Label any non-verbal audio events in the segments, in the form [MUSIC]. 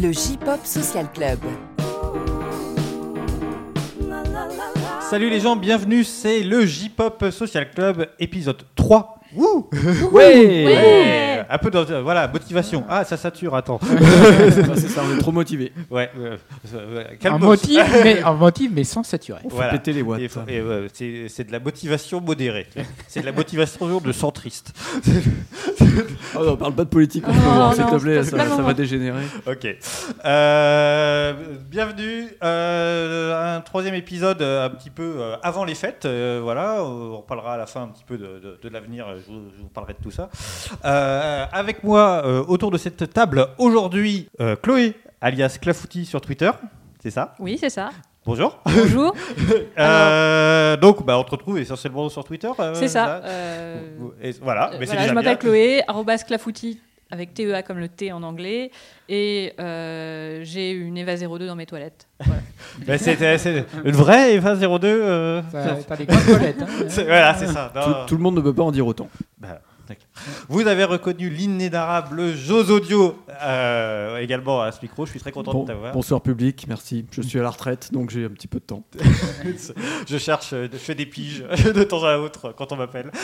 le J-Pop Social Club. Salut les gens, bienvenue, c'est le J-Pop Social Club, épisode 3. Wouh Ouais. Ouais. Un peu de voilà, motivation. Ah, ça sature, attends. [LAUGHS] c'est ça, on est trop motivé. Ouais, euh, euh, En motive, mais, en motive, mais sans saturer. On fait Voilà. péter les watts. Et faut- et, euh, c'est c'est de la motivation modérée. C'est de la motivation de centriste. [LAUGHS] Oh non, parle pas de politique en Oh, moment, s'il te plaît, ça, ça va dégénérer. Ok. Euh, bienvenue. euh, un troisième épisode euh, un petit peu avant les fêtes. euh, voilà. On parlera à la fin un petit peu de, de- de l'avenir. Je, vous- je vous parlerai de tout ça. Euh, avec moi euh, autour de cette table aujourd'hui, euh, Chloé, alias Clafouti sur Twitter. C'est ça? Oui, c'est ça. Bonjour. Bonjour. [LAUGHS] Euh, donc, bah, on te retrouve essentiellement sur Twitter. euh, c'est ça. Euh, Et voilà. mais voilà, je m'appelle. Chloé, arrobas clafouti avec TEA comme le T en anglais. Et euh, j'ai une Eva 02 dans mes toilettes. Voilà. Bah, c'est c'est une vraie Eva 02. euh, T'as des grandes toilettes. Hein. [LAUGHS] Voilà, c'est ça. Non, Tout, tout le monde ne peut pas en dire autant. Bah, Vous avez reconnu l'inénarrable Jos Audio euh, également à ce micro. Je suis très content Bon- de t'avoir. bonsoir public, merci. Je suis à la retraite, donc j'ai un petit peu de temps. [LAUGHS] Je cherche, euh, je fais des piges [LAUGHS] de temps à autre quand on m'appelle. [LAUGHS]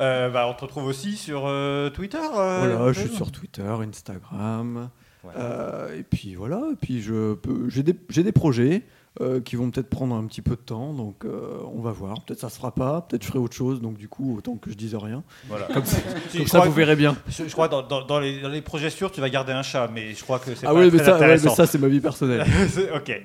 Euh, bah, on te retrouve aussi sur euh, Twitter. Voilà, je suis sur Twitter, Instagram. Et puis voilà, et puis des, j'ai des projets euh, qui vont peut-être prendre un petit peu de temps, donc euh, on va voir. Peut-être ça se fera pas, peut-être je ferai autre chose, donc du coup autant que je dise rien. Voilà. Comme ça, [LAUGHS] Si, comme ça vous verrez bien. Je, je crois dans, dans- dans les, dans les projets sûrs, tu vas garder un chat, mais je crois que c'est Ah pas oui, mais très ça, ouais, mais ça c'est ma vie personnelle. [LAUGHS] Ok.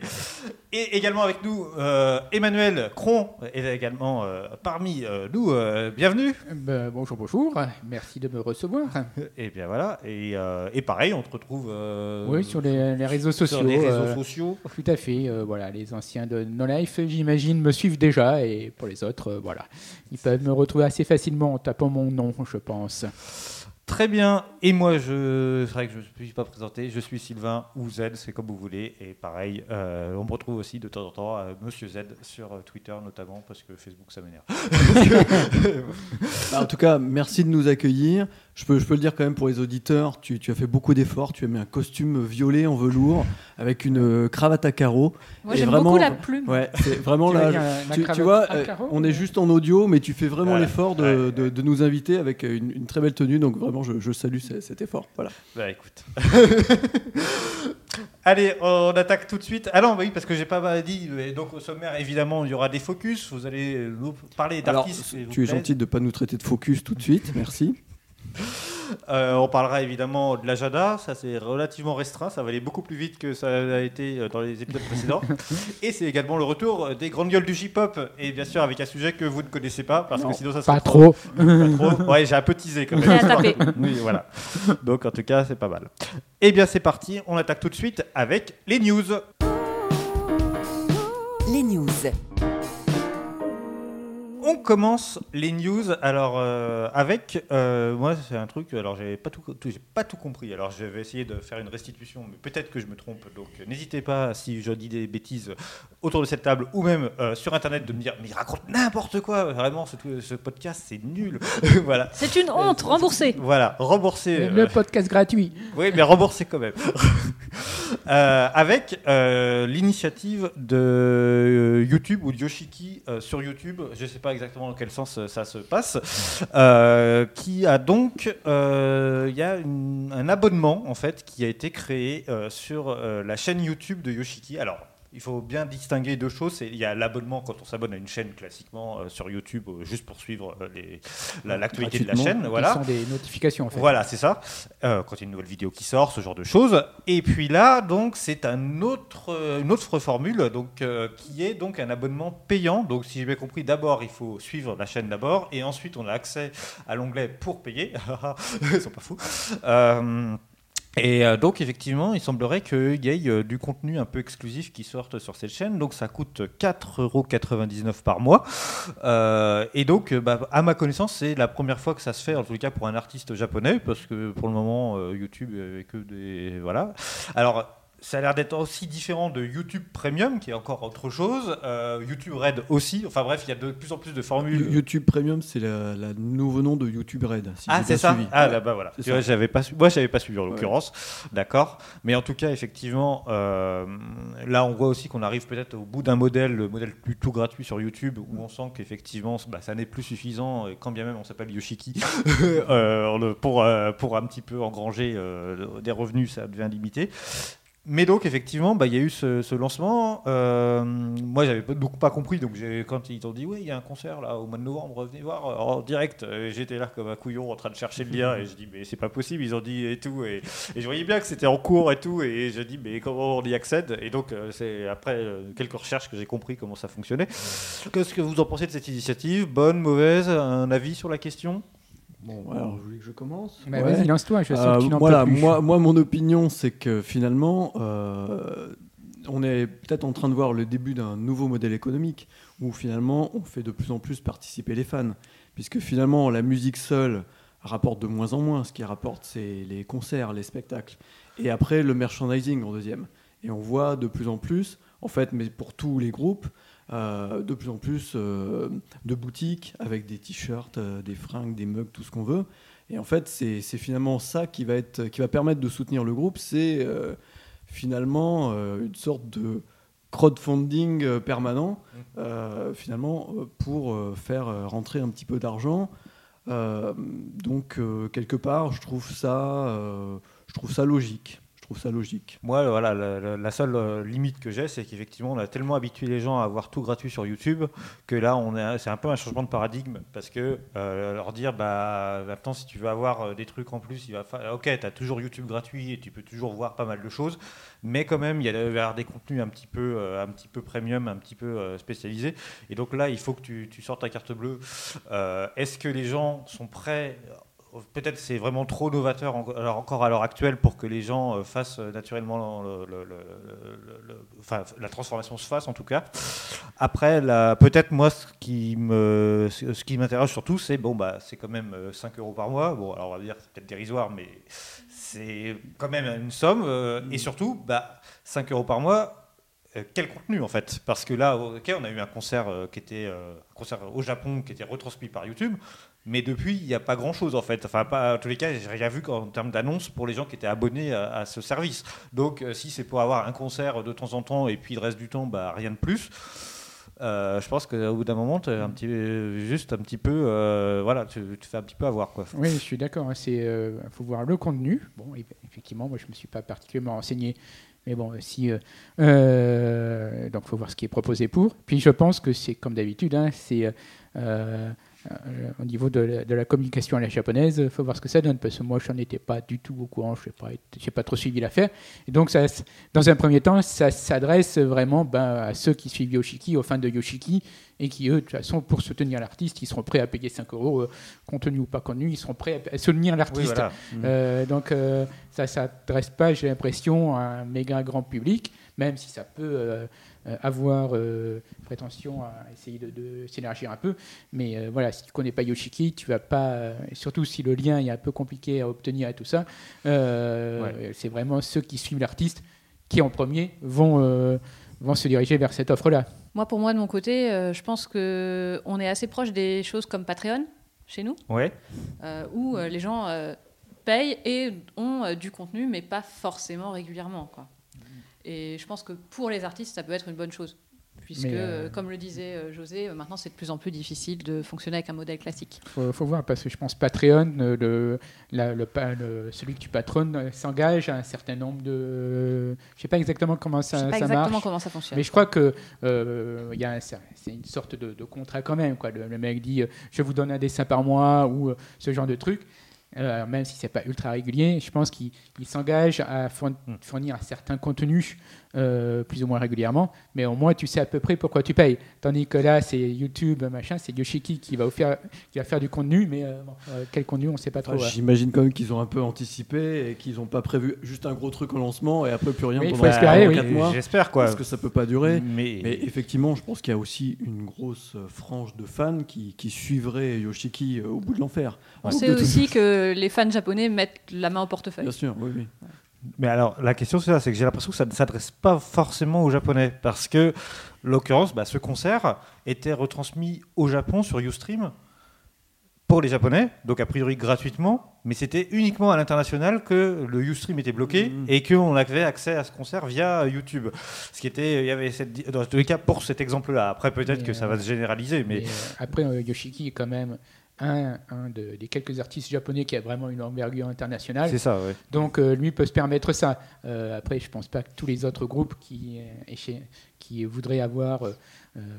Et également avec nous, euh, Emmanuel Cron est également euh, parmi euh, nous. euh, bienvenue. Ben, bonjour, bonjour. Merci de me recevoir. [LAUGHS] Et bien voilà. Et, euh, et pareil, on te retrouve euh, oui, sur les, les réseaux sociaux. sur les réseaux euh, sociaux. Tout à fait. euh, voilà, les anciens de No Life, j'imagine, me suivent déjà. Et pour les autres, euh, voilà. Ils peuvent me retrouver assez facilement en tapant mon nom, je pense. Très bien. Et moi, je, c'est vrai que je ne suis pas présenté. Je suis Sylvain ou Z, c'est comme vous voulez. Et pareil, euh, on me retrouve aussi de temps en temps à Monsieur Z sur euh, Twitter notamment parce que Facebook ça m'énerve. [LAUGHS] Bah, en tout cas, merci de nous accueillir. Je peux, je peux le dire quand même pour les auditeurs, tu, tu as fait beaucoup d'efforts. Tu as mis un costume violet en velours avec une euh, cravate à carreaux. Moi, j'aime vraiment- beaucoup la plume. Ouais, c'est vraiment là. Tu, vois, euh, carreaux on est juste en audio, mais tu fais vraiment Voilà. l'effort de, Ouais, de- de nous inviter avec une, une très belle tenue. Donc vraiment, je, je salue ce- cet effort. Voilà. Bah écoute. [LAUGHS] Allez, on attaque tout de suite. Ah non, bah oui, parce que j'ai pas dit. mais Donc au sommaire, évidemment, il y aura des focus. Vous allez nous parler d'artistes. tu es gentil de ne pas nous traiter de focus tout de suite. Merci. Euh, on parlera évidemment de l'agenda. Ça, c'est relativement restreint. Ça va aller beaucoup plus vite que ça a été euh, dans les épisodes précédents. [LAUGHS] Et c'est également le retour des grandes gueules du J-pop. Et bien sûr, avec un sujet que vous ne connaissez pas, parce Non, que sinon, ça serait Pas trop. Pas trop. Ouais, j'ai un peu teasé quand même. [LAUGHS] Oui, voilà. Donc en tout cas, c'est pas mal. Eh bien, c'est parti. On attaque tout de suite avec les news. Les news. On commence les news. Alors euh, avec euh, moi, c'est un truc. Alors j'ai pas tout, tout- j'ai pas tout compris. Alors je vais essayer de faire une restitution, mais peut-être que je me trompe. Donc n'hésitez pas si je dis des bêtises autour de cette table ou même euh, sur internet de me dire mais il raconte n'importe quoi. Vraiment, ce, ce podcast c'est nul. [LAUGHS] voilà. C'est une honte, remboursée. Voilà, remboursé. Le podcast gratuit. Oui, mais remboursé quand même. [LAUGHS] Euh, avec euh, l'initiative de YouTube ou de Yoshiki euh, sur YouTube, je sais pas exactement dans quel sens euh, ça se passe, euh, qui a donc, euh, il y a un abonnement en fait qui a été créé sur la chaîne YouTube de Yoshiki. Alors. Il faut bien distinguer deux choses. Il y a l'abonnement quand on s'abonne à une chaîne classiquement euh, sur YouTube, euh, juste pour suivre euh, la- l'actualité de la chaîne. Voilà. Ce sont des notifications, en fait. Voilà, c'est ça. Quand il y a une nouvelle vidéo qui sort, ce genre de choses. Et puis là, donc, c'est un autre, une autre formule, donc, qui est donc un abonnement payant. Donc, si j'ai bien compris, d'abord, il faut suivre la chaîne d'abord, et ensuite, on a accès à l'onglet pour payer. [LAUGHS] Ils sont pas fous. Et euh, donc, effectivement, il semblerait qu'il y ait euh, du contenu un peu exclusif qui sorte sur cette chaîne. Donc, ça coûte 4,99€ par mois. Euh, et donc, euh, bah, à ma connaissance, c'est la première fois que ça se fait, en tout cas pour un artiste japonais, parce que pour le moment, euh, YouTube, que des. Voilà. Alors. Ça a l'air d'être aussi différent de YouTube Premium, qui est encore autre chose. Euh, YouTube Red aussi. Enfin bref, il y a de plus en plus de formules. YouTube Premium, c'est le nouveau nom de YouTube Red. si ah, c'est ça suivi. Ah, là, bah voilà. Vois, ça. j'avais pas Moi, j'avais pas suivi en Ouais. l'occurrence. D'accord. Mais en tout cas, effectivement, euh, là, on voit aussi qu'on arrive peut-être au bout d'un modèle, le modèle plutôt gratuit sur YouTube, où on sent qu'effectivement, bah, ça n'est plus suffisant, et quand bien même on s'appelle Yoshiki, [LAUGHS] euh, pour, euh, pour un petit peu engranger euh, des revenus, ça devient limité. Mais donc effectivement, bah, il y a eu ce, ce lancement. Euh, moi, j'avais donc pas compris. Donc quand ils t'ont dit oui, il y a un concert là au mois de novembre, venez voir euh, en direct. euh, J'étais là comme un couillon en train de chercher le lien et je dis mais c'est pas possible. Ils ont dit et tout et, je voyais bien que c'était en cours et tout et je dis mais comment on y accède? Et donc c'est après quelques recherches que j'ai compris comment ça fonctionnait. Qu'est-ce que vous en pensez de cette initiative? Bonne, mauvaise? Un avis sur la question? Bon, alors, vous voulez que je commence? Ouais. Vas-y, lance-toi, je sens Euh, que tu n'en voilà, peux plus. moi, moi, mon opinion, c'est que finalement, euh, on est peut-être en train de voir le début d'un nouveau modèle économique où finalement, on fait de plus en plus participer les fans. Puisque finalement, la musique seule rapporte de moins en moins. Ce qui rapporte, c'est les concerts, les spectacles. Et après, le merchandising en deuxième. Et on voit de plus en plus, en fait, mais pour tous les groupes, euh, de plus en plus euh, de boutiques avec des t-shirts, euh, des fringues, des mugs, tout ce qu'on veut. Et en fait, c'est finalement ça qui va, être, qui va permettre de soutenir le groupe. C'est finalement une sorte de crowdfunding permanent, euh, finalement, pour faire rentrer un petit peu d'argent. Donc, quelque part, je trouve ça, je trouve ça logique. Trouve logique. Moi, voilà, la, seule euh, limite que j'ai, c'est qu'effectivement, on a tellement habitué les gens à avoir tout gratuit sur YouTube que là, on est, c'est un peu un changement de paradigme parce que euh, leur dire, bah, maintenant, si tu veux avoir euh, des trucs en plus, il va fa- ok, tu as toujours YouTube gratuit et tu peux toujours voir pas mal de choses, mais quand même, il y a des contenus un petit peu, un petit peu premium, un petit peu euh, spécialisés. Et donc là, il faut que tu, tu sortes ta carte bleue. Est-ce que les gens sont prêts Peut-être c'est vraiment trop novateur alors encore à l'heure actuelle pour que les gens euh, fassent euh, naturellement la transformation se fasse en tout cas. Après, peut-être moi ce qui me ce qui m'intéresse surtout c'est bon bah c'est quand même euh, 5 euros par mois. Bon alors on va dire c'est peut-être dérisoire mais c'est quand même une somme euh, et surtout bah 5 euros par mois euh, quel contenu en fait? Parce que là, ok, on a eu un concert euh, qui était euh, un concert au Japon qui était retransmis par YouTube, mais depuis il n'y a pas grand chose en fait. Enfin, pas en tous les cas, j'ai rien vu en termes d'annonces pour les gens qui étaient abonnés à, ce service. Donc, euh, si c'est pour avoir un concert de temps en temps et puis le reste du temps, bah rien de plus. euh, je pense qu'au bout d'un moment, un petit, juste un petit peu, euh, voilà, tu, fais un petit peu avoir quoi. Oui, je suis d'accord. Il euh, faut voir le contenu. Bon, effectivement, moi, je me suis pas particulièrement renseigné. Mais bon, si, donc, faut voir ce qui est proposé pour. Puis, je pense que c'est comme d'habitude, hein, c'est au niveau de la, de la communication à la japonaise, il faut voir ce que ça donne. Parce que moi, je n'en étais pas du tout au courant. Je n'ai pas, pas trop suivi l'affaire. Et donc, ça, dans un premier temps, ça s'adresse vraiment ben, à ceux qui suivent Yoshiki, aux fans de Yoshiki, et qui, eux, de toute façon, pour soutenir l'artiste, ils seront prêts à payer 5 euros, euh, contenu ou pas contenu, ils seront prêts à soutenir Oui, l'artiste. voilà. Euh, donc, euh, ça ne s'adresse pas, j'ai l'impression, à un méga grand public, même si ça peut euh, euh, avoir euh, prétention à essayer de, de s'élargir un peu. Mais euh, voilà, si tu ne connais pas Yoshiki, tu vas pas, euh, surtout si le lien est un peu compliqué à obtenir et tout ça, euh, c'est vraiment ceux qui suivent l'artiste qui, en premier, vont, euh, vont se diriger vers cette offre-là. Moi, pour moi, de mon côté, euh, je pense que on est assez proche des choses comme Patreon chez nous, Ouais. euh, où euh, les gens euh, payent et ont euh, du contenu, mais pas forcément régulièrement. Quoi. Et je pense que pour les artistes, ça peut être une bonne chose. Puisque, euh, euh, comme le disait euh, José, maintenant c'est de plus en plus difficile de fonctionner avec un modèle classique. faut, faut voir parce que je pense Patreon, le, la- le, pa- le- celui que tu patronnes s'engage à un certain nombre de. Je sais pas exactement comment Je ça, sais pas ça exactement marche. comment ça fonctionne. Mais je crois que euh, il y a un- c'est une sorte de, de contrat quand même. Quoi. Le, mec dit je vous donne un dessin par mois ou ce genre de truc. Euh, même si c'est pas ultra régulier, je pense qu'il il s'engage à Hmm. fournir un certain contenu euh, plus ou moins régulièrement, mais au moins tu sais à peu près pourquoi tu payes. Tandis que là, c'est YouTube, machin, c'est Yoshiki qui va, faire, qui va faire du contenu, mais euh, bon, euh, quel contenu, on ne sait pas trop. J'imagine quand même qu'ils ont un peu anticipé et qu'ils n'ont pas prévu juste un gros truc au lancement et après plus rien Oui, il pendant faut espérer, oui. 4 mois. J'espère quoi. Parce que ça peut pas durer. Mais, Mais effectivement, je pense qu'il y a aussi une grosse frange de fans qui, qui suivraient Yoshiki au bout de l'enfer. On sait aussi que les fans japonais mettent la main au portefeuille. Bien sûr, oui, oui. Mais alors, la question, c'est ça, c'est que j'ai l'impression que ça ne s'adresse pas forcément aux Japonais. Parce que, l'occurrence, bah, ce concert était retransmis au Japon sur Ustream pour les Japonais, donc a priori gratuitement, mais c'était uniquement à l'international que le Ustream était bloqué Mhm. et qu'on avait accès à ce concert via YouTube. Ce qui était, il y avait cette, dans tous les cas pour cet exemple-là. Après, peut-être que ça euh, va se généraliser, mais euh, après, euh, Yoshiki quand même un, un de- des quelques artistes japonais qui a vraiment une envergure internationale. c'est ça, ouais. Donc euh, lui peut se permettre ça. Euh, après, je pense pas que tous les autres groupes qui, euh, qui voudraient avoir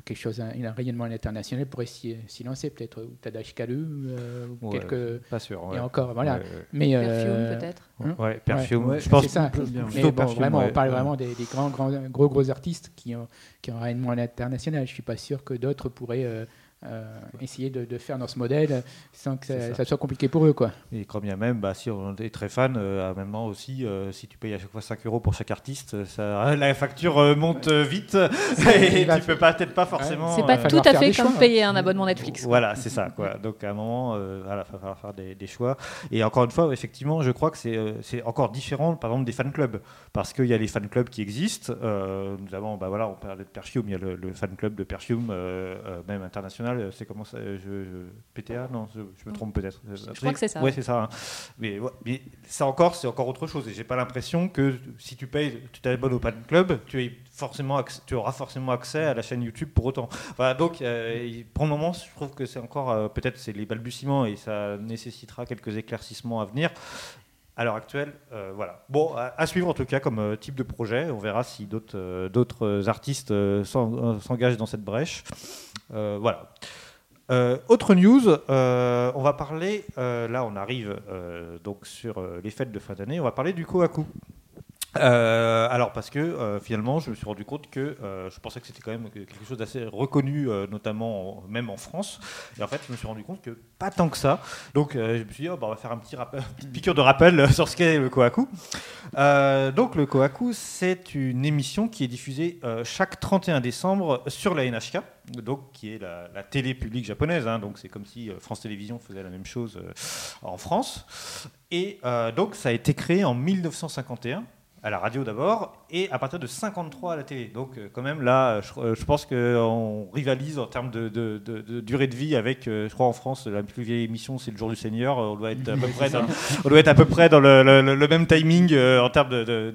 quelque chose, un, un rayonnement international pourraient s'y s'y lancer. Peut-être euh, Tadashi Kalu, euh, ou Ouais, quelques... Pas sûr. Et ouais. encore, voilà. Mais, Perfume, peut-être. Hein Ouais, Perfume. Ouais, je pense c'est ça. Bien. Mais bon, Perfume, vraiment, ouais. on parle vraiment des, des grands, grands, gros, gros artistes qui ont, qui ont un rayonnement à l'international. Je suis pas sûr que d'autres pourraient euh, euh, essayer de, de faire dans ce modèle sans que ça, ça. ça soit compliqué pour eux. Quoi. Et quand bien même, bah, si on est très fan, euh, maintenant aussi, euh, si tu payes à chaque fois 5 euros pour chaque artiste, ça, [LAUGHS] la facture euh, monte euh, vite [LAUGHS] et il tu peux pas peut-être pas forcément. C'est pas euh, tout à fait comme choix. payer un abonnement Netflix. Voilà, c'est ça. Quoi. Donc à un moment, euh, voilà, il va falloir faire des, des choix. Et encore une fois, effectivement, je crois que c'est euh, c'est encore différent, par exemple, des fan clubs. Parce qu'il y a les fan clubs qui existent. Euh, nous avons, bah, voilà, on parlait de Perfume, il y a le, le fan club de Perfume, euh, euh, même international. C'est comment ça je, je- PTA Non, je, je me trompe peut-être. je crois que c'est ça. Ouais, c'est ça. hein. Mais, ouais, mais ça encore, c'est encore autre chose. Et j'ai pas l'impression que si tu payes, tu t'abonnes au fan club, tu, es forcément acc- tu auras forcément accès à la chaîne YouTube pour autant. Voilà, donc euh, pour le moment, je trouve que c'est encore euh, peut-être c'est les balbutiements et ça nécessitera quelques éclaircissements à venir. À l'heure actuelle, euh, voilà. Bon, à, à suivre en tout cas comme euh, type de projet. On verra si d'autres euh, d'autres artistes euh, s'en- euh, s'engagent dans cette brèche. Euh, voilà. Euh, autre news, euh, on va parler, là on arrive donc sur les fêtes de fin d'année, on va parler du Kohaku. Euh, alors parce que euh, finalement je me suis rendu compte que euh, je pensais que c'était quand même quelque chose d'assez reconnu notamment en- même en France. Et en fait je me suis rendu compte que pas tant que ça. Donc je me suis dit oh, bah, on va faire un petit rappel, petite piqûre de rappel [LAUGHS] sur ce qu'est le Kohaku. Donc le Kohaku c'est une émission qui est diffusée chaque 31 décembre sur la NHK donc qui est la, télé publique japonaise hein. donc c'est comme si France Télévisions faisait la même chose en France. Et donc ça a été créé en 1951 à la radio d'abord, et à partir de 53 à la télé. Donc euh, quand même là, je, euh, je pense qu'on rivalise en termes de, de- de- de durée de vie avec, euh, je crois en France, la plus vieille émission c'est le jour du Seigneur. On doit être à peu [LAUGHS] près dans, on doit être à peu près dans le, le- le- le même timing euh, en termes de, euh,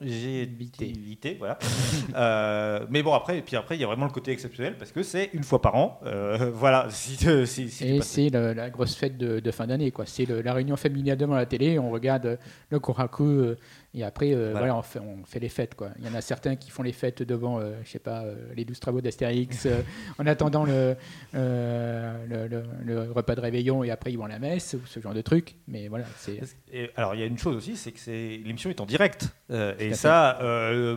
longévité. voilà. [LAUGHS] Euh, mais bon après, et puis après il y a vraiment le côté exceptionnel parce que c'est une fois par an. Euh, [LAUGHS] voilà. Si, si- si tu Et c'est la grosse fête de, fin d'année. quoi. C'est la réunion familiale devant la télé, on regarde euh, le Kohaku, euh, et après, euh, Voilà. voilà, on, fait, on fait les fêtes. Quoi. Il y en a certains qui font les fêtes devant, euh, je sais pas, euh, les 12 travaux d'Astérix, [LAUGHS] en attendant le, le, le- le repas de réveillon, et après ils vont à la messe, ou ce genre de truc. Mais voilà, c'est... Et alors, il y a une chose aussi, c'est que l'émission est en direct. Et ça,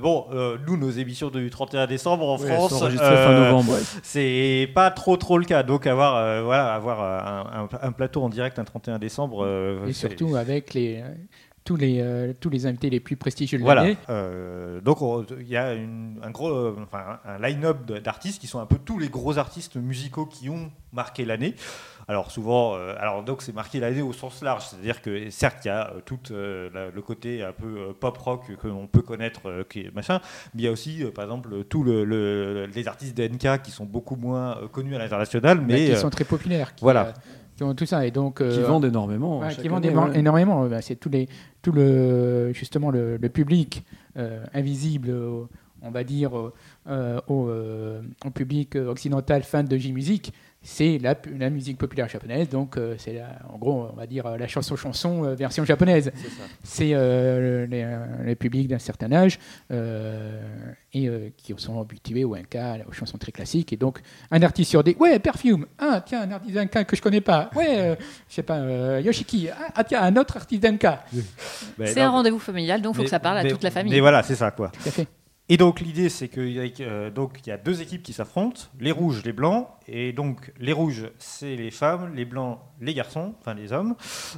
bon, nous, nos émissions du 31 décembre en France, ouais. c'est pas trop trop le cas. Donc, avoir, voilà, avoir un, un- un plateau en direct un 31 décembre. Et surtout avec les, tous, les, euh, tous les invités les plus prestigieux de Voilà. l'année. Euh, donc on- il y a une- un gros, euh, enfin un line-up d'artistes qui sont un peu tous les gros artistes musicaux qui ont marqué l'année. Alors souvent, alors donc c'est marqué l'année au sens large, c'est-à-dire que certes il y a tout la- le côté un peu pop rock que l'on peut connaître, qui est machin, mais il y a aussi par exemple tout le, le- les artistes d'NK qui sont beaucoup moins connus à l'international, mais mais qui sont très populaires. Qui, voilà. Euh, tout ça. Et donc, Qui euh, vendent énormément. Ouais, chaque qui vendent année, énormément. ouais, bah, c'est tous les, tout le, justement le, le public euh, invisible, on va dire, au, euh, euh, public occidental fan de J-musique. C'est la, musique populaire japonaise, donc euh, c'est la- en gros, on va dire euh, la chanson-chanson euh, version japonaise. c'est euh, le, les- le public d'un certain âge euh, et euh, qui sont habitués au NK, aux chansons très classiques. Et donc, un artiste sur des. Ouais, Perfume Ah, tiens, un artiste d'NK que je connais pas. Ouais, euh, je sais pas, euh, Yoshiki. Ah, ah, tiens, un autre artiste d'NK. [LAUGHS] Mais C'est un rendez-vous familial, donc il faut mais- que ça parle à mais- toute la famille. Mais voilà, c'est ça quoi. Tout à fait. Et donc l'idée c'est que euh, donc il y a deux équipes qui s'affrontent, les rouges, les blancs, et donc les rouges c'est les femmes, les blancs les garçons, enfin les hommes.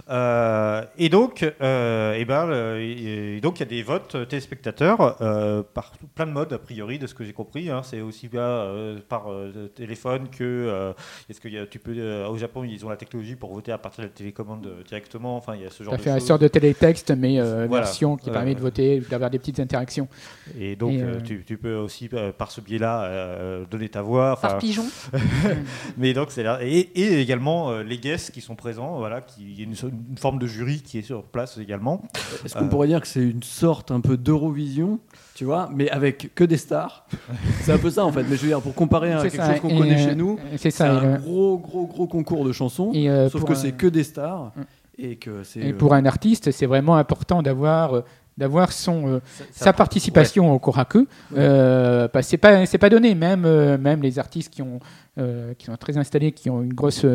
Euh, et donc euh, et ben euh, et- et donc il y a des votes téléspectateurs euh, par plein de modes a priori de ce que j'ai compris. hein. c'est aussi bien euh, par euh, téléphone que euh, est-ce que y a- tu peux euh, au Japon ils ont la technologie pour voter à partir de la télécommande euh, directement. Enfin il y a ce genre Ça de fait une choses. sorte de télétexte, mais euh, Voilà. version qui Euh, permet de voter, d'avoir des petites interactions. Et donc Et, euh, euh, tu, tu peux aussi euh, par ce biais-là euh, donner ta voix. Par pigeon. [LAUGHS] Mais donc c'est là. Et, et également euh, les guests qui sont présents, voilà, qui il y a une, une forme de jury qui est sur place également. Est-ce qu'on Euh. pourrait dire que c'est une sorte un peu d'Eurovision, tu vois, mais avec que des stars? [LAUGHS] C'est un peu ça en fait. Mais je veux dire, pour comparer à C'est quelque ça, chose qu'on connaît euh, chez nous, C'est un gros, gros, gros concours de chansons. et, euh, Sauf que c'est que des stars Mm. et que c'est. Et euh, pour un artiste, c'est vraiment important d'avoir d'avoir son euh, Ça- sa participation au Koraku. Euh, que c'est pas c'est pas donné. Même euh, même les artistes qui ont qui sont très installés, qui ont une grosse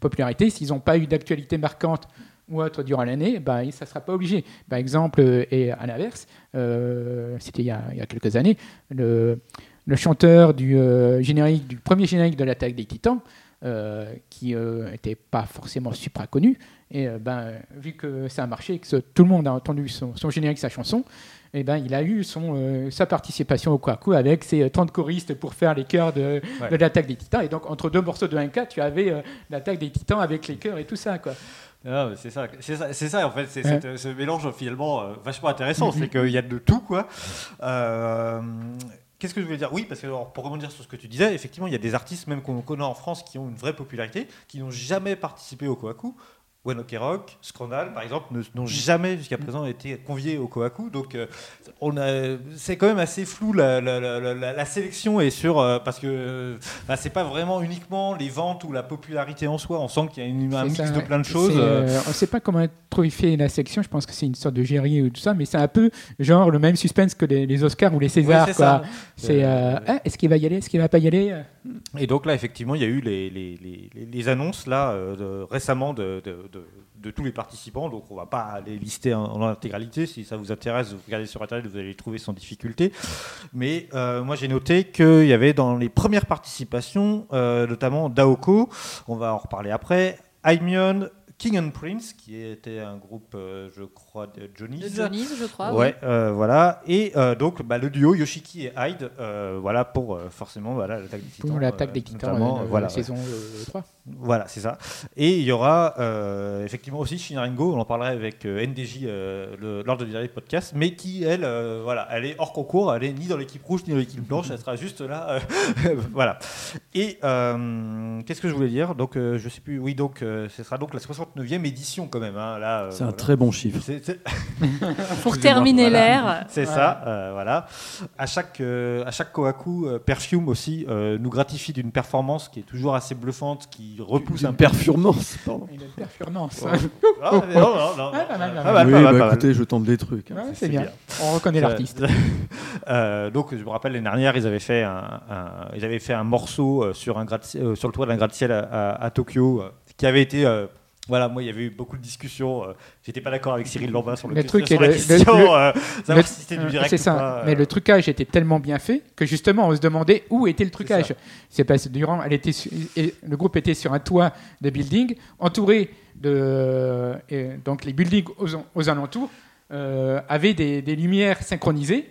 popularité, s'ils n'ont pas eu d'actualité marquante ou autre durant l'année, bah, ça ne sera pas obligé. Par exemple, et à l'inverse, c'était il, y a- il y a quelques années, le, le chanteur du générique du premier générique de l'attaque des Titans, qui n'était pas forcément supra connu, et euh, ben, vu que ça a marché, que tout le monde a entendu son, son générique, sa chanson, et ben, il a eu son, euh, sa participation au Kwaku avec ses euh, 30 choristes pour faire les chœurs de, Ouais. de l'attaque des Titans. Et donc, entre deux morceaux de 1K, tu avais euh, l'attaque des Titans avec les chœurs et tout ça. Quoi. Ah, c'est ça, c'est ça, c'est ça en fait, c'est Ouais. ce mélange finalement euh, vachement intéressant, c'est qu'il y a de tout quoi. Euh, Qu'est-ce que je voulais dire? Oui, parce que alors, pour rebondir sur ce que tu disais, effectivement, il y a des artistes même qu'on connaît en France qui ont une vraie popularité, qui n'ont jamais participé au Kohaku. Rock, Scrandal, par exemple, n'ont jamais jusqu'à présent été conviés au Kohaku. Donc, euh, on a, c'est quand même assez flou la, la- la- la- la- la sélection est sur euh, parce que bah, c'est pas vraiment uniquement les ventes ou la popularité en soi. On sent qu'il y a une- un mix de plein de choses. euh, on ne sait pas comment fait la section. Je pense que c'est une sorte de gérie ou tout ça, mais c'est un peu genre le même suspense que les, les Oscars ou les Césars. Ouais, c'est quoi. ça. C'est Euh, euh, ah, est-ce qu'il va y aller, est-ce qu'il va pas y aller? Et donc là, effectivement, il y a eu les, les, les- les- annonces là euh, récemment de, de- tous les participants. Donc on va pas les lister en, en intégralité. Si ça vous intéresse, vous regardez sur internet, vous allez les trouver sans difficulté. Mais euh, moi, j'ai noté qu'il y avait dans les premières participations, euh, notamment Daoko. On va en reparler après. Aimion, King and Prince, qui était un groupe, euh, je crois, de Johnny's. De Johnny's, je crois. ouais, euh, voilà. Et euh, donc bah, le duo Yoshiki et Hyde, euh, voilà pour euh, forcément voilà l'attaque des Titans. pour l'attaque euh, des Titans, notamment, euh, voilà, saison euh, 3. voilà, c'est ça. Et il y aura euh, effectivement aussi Shinaringo, on en parlera avec euh, NDJ euh, le- lors de dernier podcast, mais qui, elle, euh, voilà, elle est hors concours, elle est ni dans l'équipe rouge ni dans l'équipe blanche, elle sera juste là. euh, [LAUGHS] voilà. Et euh, qu'est-ce que je voulais dire? Donc, euh, je sais plus, oui, donc euh, ce sera donc la 69e édition quand même. hein, là, euh, C'est un voilà. très bon chiffre. C'est- c'est- [LAUGHS] Pour terminer Voilà. l'air. C'est ça, euh, voilà. À chaque, euh, à chaque Kohaku, euh, Perfume aussi euh, nous gratifie d'une performance qui est toujours assez bluffante, qui repousse un Une peu. performance, pardon. Une performance. Ah, mais non, non, non. Ah, pas mal, pas Pas mal. oui, pas bah, pas écoutez, je tente des trucs. hein. Ouais, C'est c'est bien. bien. On reconnaît l'artiste. [LAUGHS] Euh, donc, je me rappelle l'année dernière, ils avaient fait un, un- ils avaient fait un morceau sur, un gratte- euh, sur le toit d'un gratte-ciel à, à- à Tokyo, qui avait été. Voilà, moi, il y avait eu beaucoup de discussions. euh, J'étais pas d'accord avec Cyril Lambin sur le, Le truc sur la le- question, le- euh, savoir Le- si c'était du direct C'est ou ça. pas. Mais le trucage était tellement bien fait que justement on se demandait où était le trucage. C'est parce que durant, elle était, su- et le groupe était sur un toit de building entouré de et donc les buildings aux, aux alentours euh, avaient des, des lumières synchronisées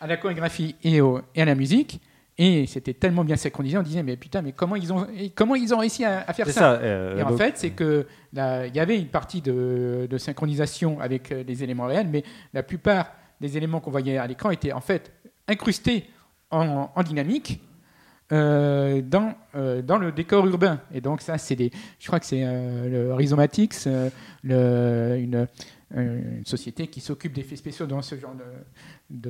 à la chorégraphie et, au- et à la musique. Et c'était tellement bien synchronisé, on disait mais putain mais comment ils ont comment ils ont réussi à, à faire ça, ça. euh, et en fait, c'est que il y avait une partie de, de synchronisation avec euh, les éléments réels, mais la plupart des éléments qu'on voyait à l'écran étaient en fait incrustés en, en dynamique euh, dans, euh, dans le décor urbain. Et donc ça, c'est des, je crois que c'est le Rhizomatics, le- une, une société qui s'occupe d'effets spéciaux dans ce genre de,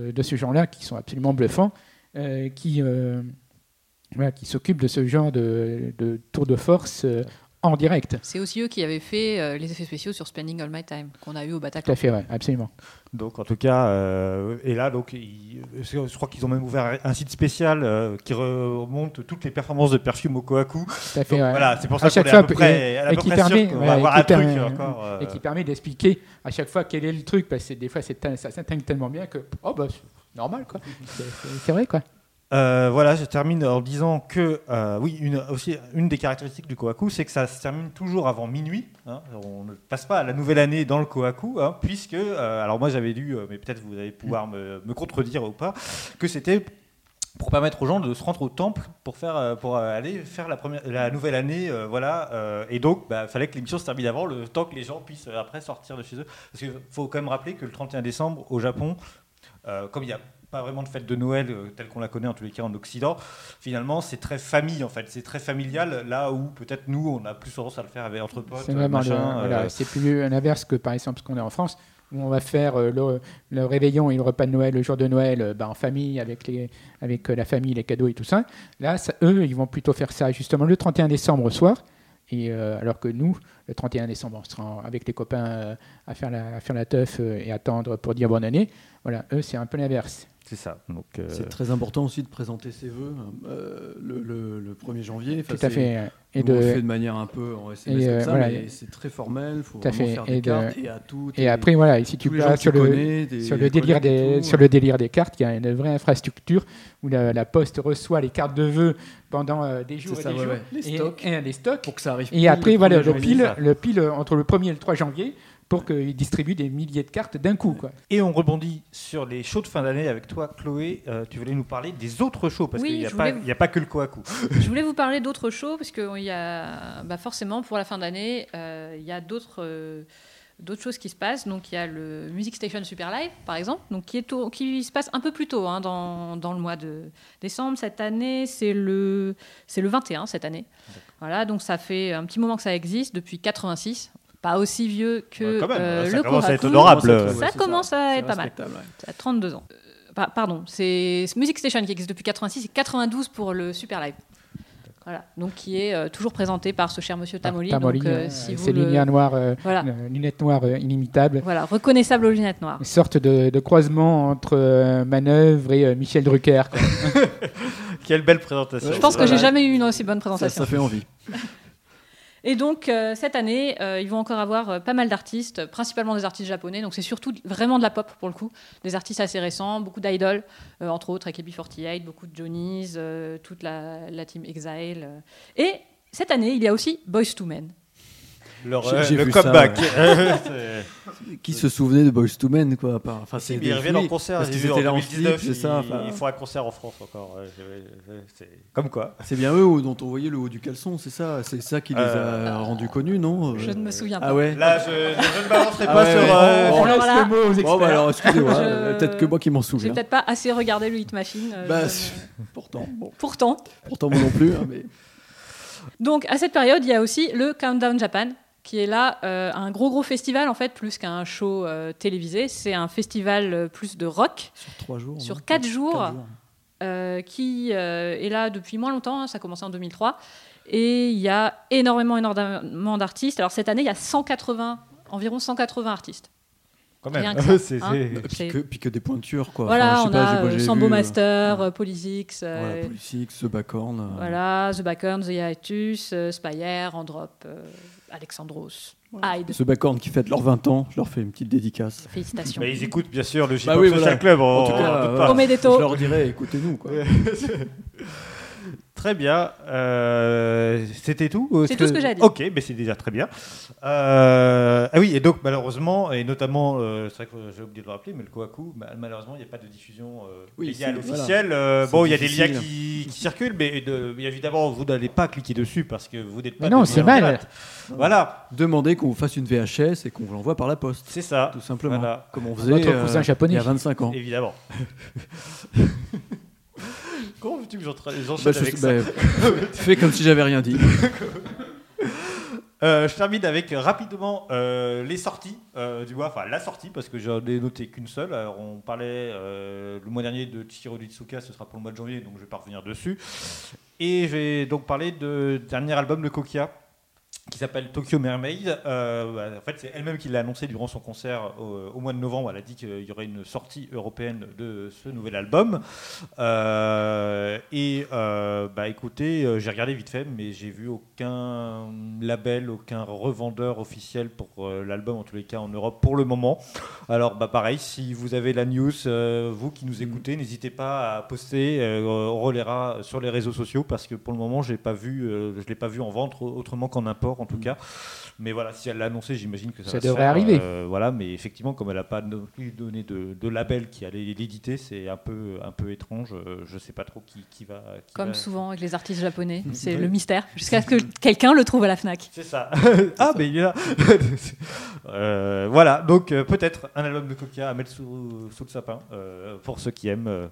de, de ce genre-là, qui sont absolument bluffants, qui euh, voilà, qui s'occupe de ce genre de, de tour de force euh, en direct. C'est aussi eux qui avaient fait euh, les effets spéciaux sur Spending All My Time, qu'on a eu au Tout à Bataclan. fait, ouais, absolument. Donc en tout cas, euh, et là donc, ils- je crois qu'ils ont même ouvert un site spécial euh, qui remonte toutes les performances de Perfume au Kohaku. Tout à fait, Donc, ouais. Voilà, c'est pour ça qu'on chaque est à peu fois, près, et- à et peu qui près permet- sûr qu'on ouais, va et avoir qui un truc permet- encore. euh, Et qui permet d'expliquer à chaque fois quel est le truc, parce que des fois ça s'intègre tellement bien que oh bah normal, quoi. C'est- vrai, quoi. Euh, voilà, je termine en disant que, euh, oui, une, aussi, une des caractéristiques du Kohaku, c'est que ça se termine toujours avant minuit. hein. On ne passe pas à la nouvelle année dans le Kohaku, hein, puisque, euh, alors moi j'avais lu, mais peut-être vous allez pouvoir me, contredire ou pas, que c'était pour permettre aux gens de se rendre au temple pour, faire, pour aller faire la, première, la nouvelle année. voilà, et donc, il fallait que l'émission se termine avant, le temps que les gens puissent après sortir de chez eux. Parce qu'il faut quand même rappeler que le 31 décembre, au Japon, euh, comme il n'y a pas vraiment de fête de Noël euh, telle qu'on la connaît en tous les cas en Occident, finalement c'est très famille en fait, c'est très familial, là où peut-être nous on a plus tendance à le faire avec entre potes, C'est euh, voilà, plus l'inverse que par exemple ce qu'on est en France, où on va faire le, le réveillon et le repas de Noël, le jour de Noël, bah, en famille, avec, les, avec la famille, les cadeaux et tout ça. Là, ça- eux, ils vont plutôt faire ça justement le 31 décembre au soir. Et, euh, alors que nous, le 31 décembre, on sera avec les copains euh, à, faire la, à teuf euh, et attendre pour dire bonne année. Voilà, eux, c'est un peu l'inverse. C'est ça. Donc, euh, C'est très important aussi de présenter ses vœux euh, le, le- le 1er janvier. Enfin, Tout à c'est- fait. Et de... on le fait de manière un peu en SMS Et, comme euh, ça, voilà, mais c'est très formel. Il faut Tout à vraiment fait. faire Et des de- cartes et à tout. et après, voilà, et si tu passes sur le, des- sur le délire des tout, sur le délire des cartes, il y a une vraie infrastructure où la, la poste reçoit les cartes de vœux pendant euh, des jours et ça, des ouais, jours. ouais. Les Et- stocks. Et, les stocks. pour que ça arrive. Et pile après, le voilà, 1er le pile, le pile entre le 1er et le 3 janvier pour qu'ils distribuent des milliers de cartes d'un coup. Quoi. Et on rebondit sur les shows de fin d'année avec toi, Chloé. Euh, tu voulais nous parler des autres shows parce Oui, qu'il n'y a, pas- vous- a que le Kohaku. Je voulais vous parler d'autres shows, parce qu'il y a bah forcément pour la fin d'année, euh, il y a d'autres euh, d'autres choses qui se passent. Donc il y a le Music Station Super Live, par exemple, donc qui, est tôt- qui se passe un peu plus tôt hein, dans, dans le mois de décembre. Cette année, c'est le, c'est le 21 cette année. Voilà, donc ça fait un petit moment que ça existe, depuis 86. Pas aussi vieux que Ouais, quand même, euh, ça le commence à être honorable. Ça commence à être pas mal. respectable, ouais. à 32 ans. Euh, pa- pardon, c'est Music Station qui existe depuis 86 et 92 pour le Super Live. Voilà, donc qui est euh, toujours présenté par ce cher monsieur Tamoli. Tamoli, donc, euh, si vous le- lunettes noires, euh, Voilà. lunettes noires euh, inimitables. Voilà, reconnaissable aux lunettes noires. Une sorte de, de croisement entre euh, Manœuvre et euh, Michel Drucker. quoi. [LAUGHS] Quelle belle présentation. Je pense que j'ai jamais eu une aussi bonne Ça, présentation. ça fait envie. [LAUGHS] Et donc, euh, cette année, euh, ils vont encore avoir euh, pas mal d'artistes, principalement des artistes japonais. Donc, c'est surtout vraiment de la pop pour le coup. Des artistes assez récents, beaucoup d'idoles, entre autres AKB48, beaucoup de Johnny's, toute la, la team Exile. Et cette année, il y a aussi Boys to Men. Leur, J'ai- euh, j'ai le comeback. [LAUGHS] Qui se souvenait de Boys to Men quoi Enfin, Si, ils reviennent en concert. parce j'ai qu'ils étaient là en 2019, slip, c'est ça. Ils, enfin, ils font un concert en France encore. comme quoi. C'est bien eux dont on voyait le haut du caleçon, c'est ça, c'est ça qui les Euh, a rendus connus, non Je ne me souviens pas. Ah ouais. Là, je, je ne m'avancerai Ah pas ouais, sur. ouais. euh, On alors laisse là- le mot aux Bon, bah experts. alors excusez-moi, Je- euh, peut-être que moi qui m'en J'ai souviens. peut-être pas assez regardé le Hit Machine. euh, Bah, je- c'est- [LAUGHS] pourtant, bon, Pourtant. pourtant moi non plus. hein, mais... Donc, à cette période, il y a aussi le Countdown Japan, qui est là euh, un gros gros festival en fait, plus qu'un show euh, télévisé. C'est un festival euh, plus de rock Sur trois jours. Sur quatre jours. Quatre euh, qui euh, est là depuis moins longtemps. hein, ça a commencé en 2003. Et il y a énormément, énormément d'artistes. Alors cette année, il y a 180, environ 180 artistes. Quand même. que ça, [LAUGHS] C'est- hein. puis, que, puis que des pointures quoi. Voilà, Enfin, on pas, a euh, Sambo Master, ouais. euh, Polysix, euh, Voilà, Politique, The Bacorn. euh, voilà, The Backern, The Hiatus, euh, Spire, Androp, euh, Alexandros, Hyde. The Bacorn qui fête leurs 20 ans, je leur fais une petite dédicace. Félicitations. Mais ils écoutent bien sûr le J-Pop Bah oui, Social voilà. Club. En on- tout on cas, doute euh. Je leur dirais, écoutez-nous quoi. [LAUGHS] Très bien. Euh, C'était tout ou est-ce C'est tout ce que j'ai dire. Ok, mais c'est déjà très bien. Euh, ah oui, et donc malheureusement, et notamment, euh, c'est vrai que j'ai oublié de le rappeler, mais le Kohaku, ma- malheureusement, il n'y a pas de diffusion euh, Oui, légale officielle. Euh, bon, il y a des liens qui, qui circulent, mais, de- évidemment, vous n'allez pas cliquer dessus parce que vous n'êtes pas. Mais non, c'est mal. Voilà, Demandez qu'on vous fasse une VHS et qu'on vous l'envoie par la poste. c'est ça. Tout simplement. Voilà. Comme on faisait Notre cousin euh, japonais. il y a 25 ans. Évidemment. [LAUGHS] Comment veux-tu que j'enchaîne Bah, avec ça bah, [LAUGHS] fais comme si j'avais rien dit. Euh, je termine avec rapidement euh, les sorties euh, du mois, enfin la sortie, parce que j'en ai noté qu'une seule. Alors, on parlait euh, le mois dernier de Chihiro Ditsuka, ce sera pour le mois de janvier, donc je vais pas revenir dessus. Et je vais donc parler de dernier album de Kokia. Qui s'appelle Tokyo Mermaid. Euh, en fait, c'est elle-même qui l'a annoncé durant son concert au, au mois de novembre. Elle a dit qu'il y aurait une sortie européenne de ce nouvel album. Euh, et euh, bah, écoutez, j'ai regardé vite fait, mais j'ai vu aucun label, aucun revendeur officiel pour l'album, en tous les cas en Europe pour le moment. Alors, bah, pareil, si vous avez la news, vous qui nous écoutez, n'hésitez pas à poster. on relaiera sur les réseaux sociaux parce que pour le moment, j'ai pas vu, je l'ai pas vu en vente autrement qu'en import en tout cas. Mais voilà, si elle l'a annoncé, j'imagine que ça, Ça va se devrait faire, arriver. euh, voilà, mais effectivement, comme elle n'a pas non plus donné de, de label qui allait l'éditer, c'est un peu, un peu étrange. Euh, Je sais pas trop qui, qui va. qui Comme va- souvent avec les artistes japonais, [LAUGHS] c'est le mystère, jusqu'à ce que quelqu'un le trouve à la FNAC. C'est ça. [LAUGHS] ah, mais il est là. [LAUGHS] Euh, voilà, donc euh, peut-être un album de Kokia à mettre sous, sous le sapin euh, pour ceux qui aiment. euh,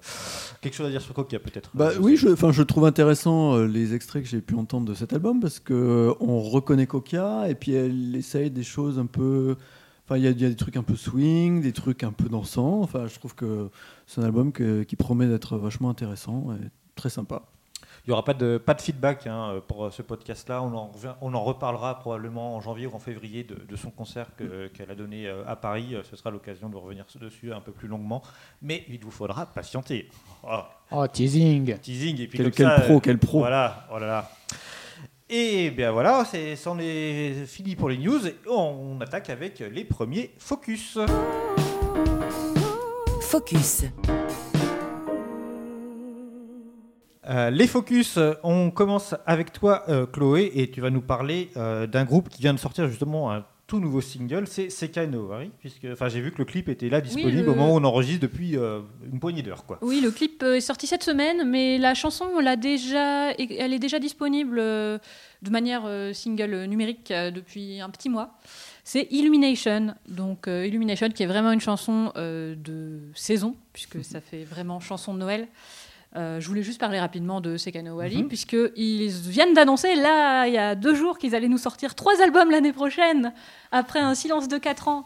quelque chose à dire sur Kokia peut-être Bah oui, je, enfin, je trouve intéressant les extraits que j'ai pu entendre de cet album parce que on reconnaît Kokia et puis elle essaye des choses un peu. Enfin, il y, a- il y a des trucs un peu swing, des trucs un peu dansants. Enfin, je trouve que c'est un album que- qui promet d'être vachement intéressant et très sympa. Il n'y aura pas de, pas de feedback hein, pour euh, ce podcast-là. On, en on en reparlera probablement en janvier ou en février de, de son concert que- qu'elle a donné euh, à Paris. Euh, Ce sera l'occasion de revenir dessus un peu plus longuement. Mais il vous faudra patienter. Oh, Oh, teasing. teasing et puis Quel, comme quel ça, pro, quel pro. Voilà, oh là là. Et bien voilà, c'en est fini pour les news. Et on attaque avec les premiers focus. Focus. Euh, les focus, on commence avec toi, euh, Chloé, et tu vas nous parler euh, d'un groupe qui vient de sortir justement un tout nouveau single, c'est Sekai no Owari, puisque enfin j'ai vu que le clip était là disponible le- au moment où on enregistre depuis euh, une poignée d'heures, quoi. Oui, le clip euh, est sorti cette semaine, mais la chanson, on l'a déjà, elle est déjà disponible euh, de manière euh, single numérique depuis un petit mois. C'est Illumination, donc Illumination qui est vraiment une chanson de saison, puisque ça fait vraiment chanson de Noël. Euh, je voulais juste parler rapidement de Sekano Wali, Mhm. puisqu'ils viennent d'annoncer, là, il y a deux jours, qu'ils allaient nous sortir trois albums l'année prochaine, après un silence de quatre ans.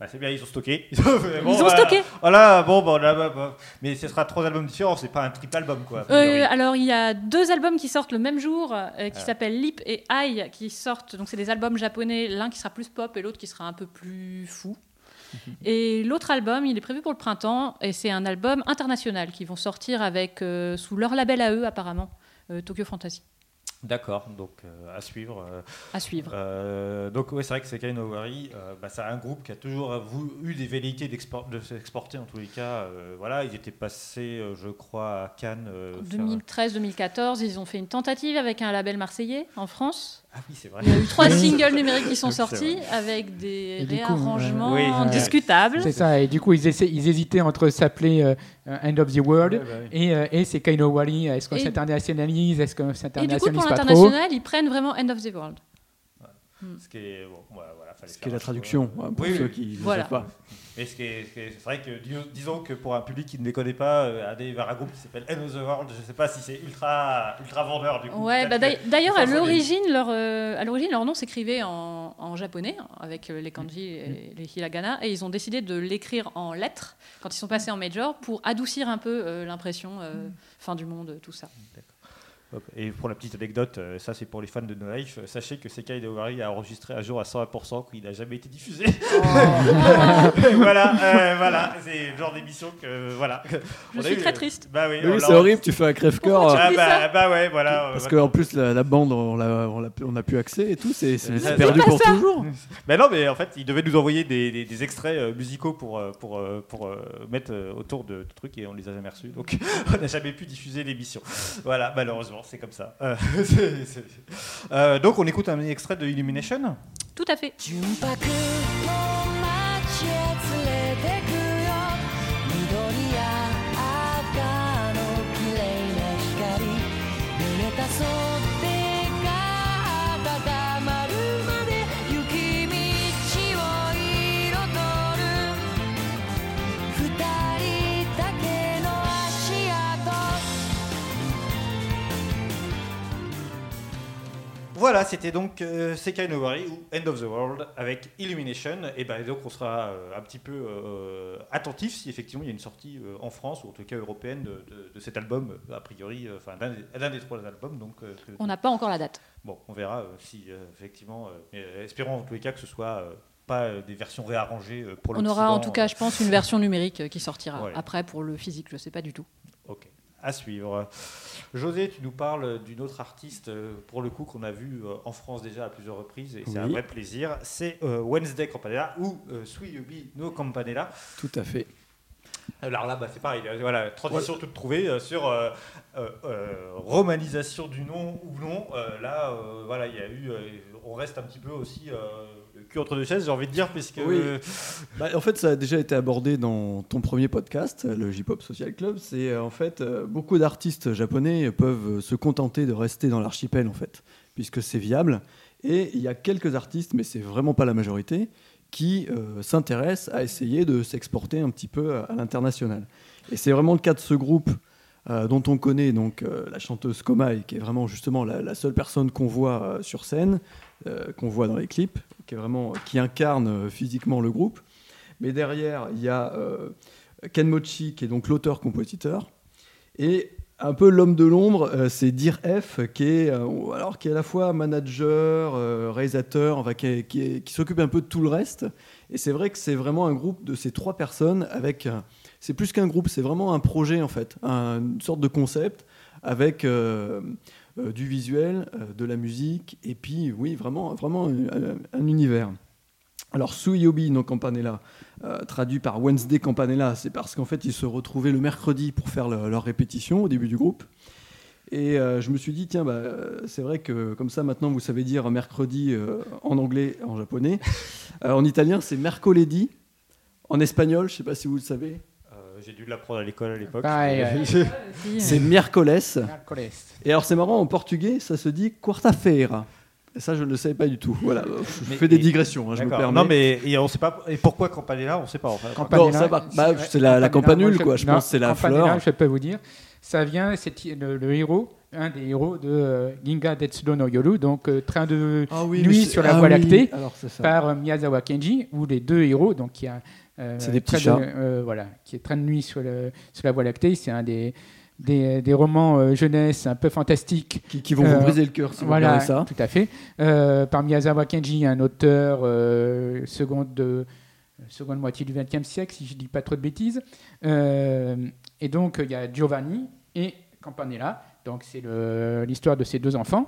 Bah, c'est bien, ils ont stocké. [LAUGHS] Ils ont voilà. stocké Voilà, bon, bon, là, bah, mais ce sera trois albums différents, c'est pas un triple album, quoi. Euh, alors, il y a deux albums qui sortent le même jour, euh, qui Ah. s'appellent Lip et Eye, qui sortent. Donc, c'est des albums japonais, l'un qui sera plus pop et l'autre qui sera un peu plus fou. Et l'autre album, il est prévu pour le printemps, et c'est un album international qui vont sortir avec euh, sous leur label à eux, apparemment, euh, Tokyo Fantasy. D'accord, donc euh, à suivre. euh, À suivre. Euh, donc ouais, c'est vrai que Sekai no Owari, euh, bah, c'est un groupe qui a toujours eu des velléités de s'exporter en tous les cas. voilà, ils étaient passés, je crois, à Cannes. faire- 2013-2014, ils ont fait une tentative avec un label marseillais en France. Ah oui, c'est vrai. Il y a eu trois [LAUGHS] singles numériques qui sont sortis avec des coup, réarrangements euh, oui, discutables. C'est ça, et du coup, ils, essaient- ils hésitaient entre s'appeler euh, End of the World Ouais, bah oui. et, euh, et c'est Kaino Wari. Est-ce qu'on s'internationalise Est-ce qu'on Et du coup, s'internationalise pour l'international, ils prennent vraiment End of the World. Ce qui est, bon, voilà, voilà, fallait Ce qui est la traduction, pour Oui, ceux oui. qui ne Voilà. savent pas. Mais ce c'est vrai que dis- disons que pour un public qui ne les connaît pas, euh, vers un groupe qui s'appelle End of the World, je sais pas si c'est ultra, ultra vendeur du coup. Ouais, bah, d'ailleurs- à l'origine, leur, euh, à l'origine, leur nom s'écrivait en, en japonais, avec euh, les kanji et les hiragana, et ils ont décidé de l'écrire en lettres quand ils sont passés en major pour adoucir un peu euh, l'impression euh, fin du monde, tout ça. Hop. Et pour la petite anecdote, euh, ça c'est pour les fans de No Life, euh, sachez que Sekai no Owari a enregistré un jour à 100% qu'il n'a jamais été diffusé. [LAUGHS] voilà, euh, voilà, c'est le genre d'émission que voilà. Je On a suis eu, très triste. Bah oui, c'est horrible, tu fais un crève-cœur. Ah bah, bah ouais, voilà. Parce qu'en plus, la, la bande, on l'a, on, a pu accès et tout, c'est, c'est- c'est c'est perdu pour ça. toujours. [LAUGHS] Mais non, mais en fait, ils devaient nous envoyer des, des- des extraits musicaux pour, pour, pour mettre autour de, de trucs et on les a jamais reçus. Donc, [LAUGHS] on n'a jamais pu diffuser l'émission. Voilà, malheureusement, c'est comme ça. Euh, [LAUGHS] euh, donc on écoute un extrait de Illumination? Tout à fait. Tu pas que... voilà, c'était donc euh, Sekai no Wari ou End of the World avec Illumination. Et ben donc on sera euh, un petit peu euh, attentif si effectivement il y a une sortie euh, en France ou en tout cas européenne de, de- de cet album, euh, a priori, enfin d'un des, trois albums. Donc que- On n'a pas encore la date. bon, on verra si effectivement, espérons en tous les cas que ce soit pas des versions réarrangées pour On aura en tout l'Occident, cas, je pense, une version numérique qui sortira. [LAUGHS] Ouais. Après, pour le physique, je sais pas du tout. À suivre. José, tu nous parles d'une autre artiste, euh, pour le coup, qu'on a vu euh, en France déjà à plusieurs reprises, et c'est un vrai plaisir. C'est euh, Wednesday Campanella ou euh, Yubi no Campanella. Tout à fait. Alors là, bah, c'est pareil, voilà, transition toute trouvée euh, sur euh, euh, euh, romanisation du nom ou non. Là, voilà, il y a eu, on reste un petit peu aussi cul entre deux chaises, j'ai envie de dire, puisque Oui. Bah, en fait, ça a déjà été abordé dans ton premier podcast, le J-Pop Social Club. C'est euh, en fait euh, beaucoup d'artistes japonais peuvent se contenter de rester dans l'archipel en fait, puisque c'est viable. Et il y a quelques artistes, mais c'est vraiment pas la majorité, qui euh, s'intéressent à essayer de s'exporter un petit peu à l'international. Et c'est vraiment le cas de ce groupe euh, dont on connaît donc euh, la chanteuse Komai, qui est vraiment justement la, la seule personne qu'on voit sur scène, qu'on voit dans les clips, qui est vraiment qui incarne euh, physiquement le groupe. Mais derrière, il y a euh, Ken Mochi, qui est donc l'auteur-compositeur. Et un peu l'homme de l'ombre, euh, c'est Dir F, qui est, euh, alors, qui est à la fois manager, euh, réalisateur, qui, s'occupe un peu de tout le reste. Et c'est vrai que c'est vraiment un groupe de ces trois personnes avec. euh, c'est plus qu'un groupe, c'est vraiment un projet en fait, un- une sorte de concept avec euh, euh, du visuel, euh, de la musique, et puis oui, vraiment, vraiment un, un univers. Alors Suyobi no Campanella, euh, traduit par Wednesday Campanella, c'est parce qu'en fait ils se retrouvaient le mercredi pour faire le- leur répétition au début du groupe. Et euh, je me suis dit, tiens, bah, euh, c'est vrai que comme ça maintenant vous savez dire mercredi euh, en anglais, en japonais. Euh, en italien c'est mercoledì. En espagnol, je sais pas si vous le savez, euh, j'ai dû l'apprendre à l'école à l'époque. Pareil, ouais. [LAUGHS] Si, c'est. Miércoles. Et alors c'est marrant, en portugais ça se dit quarta-feira. Ça je ne le savais pas du tout. Voilà, je Mais- fais des digressions, hein, je me permets. Non, mais et on sait pas. Et pourquoi Campanella On sait pas. Enfin, Campanella, Non, ça va- bah, c'est la- campanule, moi, quoi. Je non, pense que c'est la Campanella, fleur. Je peux vous dire, ça vient, c'est le, le héros, un des héros de euh, Ginga Detsudo no Yoru, donc euh, train de Ah oui, Nuit sur la ah Voie oui, lactée, Alors par euh, Miyazawa Kenji, où les deux héros, donc il y a euh, C'est des petits de- chats. euh, voilà, qui est Train de nuit sur, le, sur la Voie lactée, c'est un des, des, des romans euh, jeunesse un peu fantastiques Qui, qui vont Euh, vous briser le cœur si vous voilà, ça. tout à fait. Euh, par Miyazawa Kenji, un auteur euh, seconde, de, seconde moitié du XXe siècle, si je ne dis pas trop de bêtises. Euh, et donc, il y a Giovanni et Campanella. Donc, c'est l'histoire de ces deux enfants.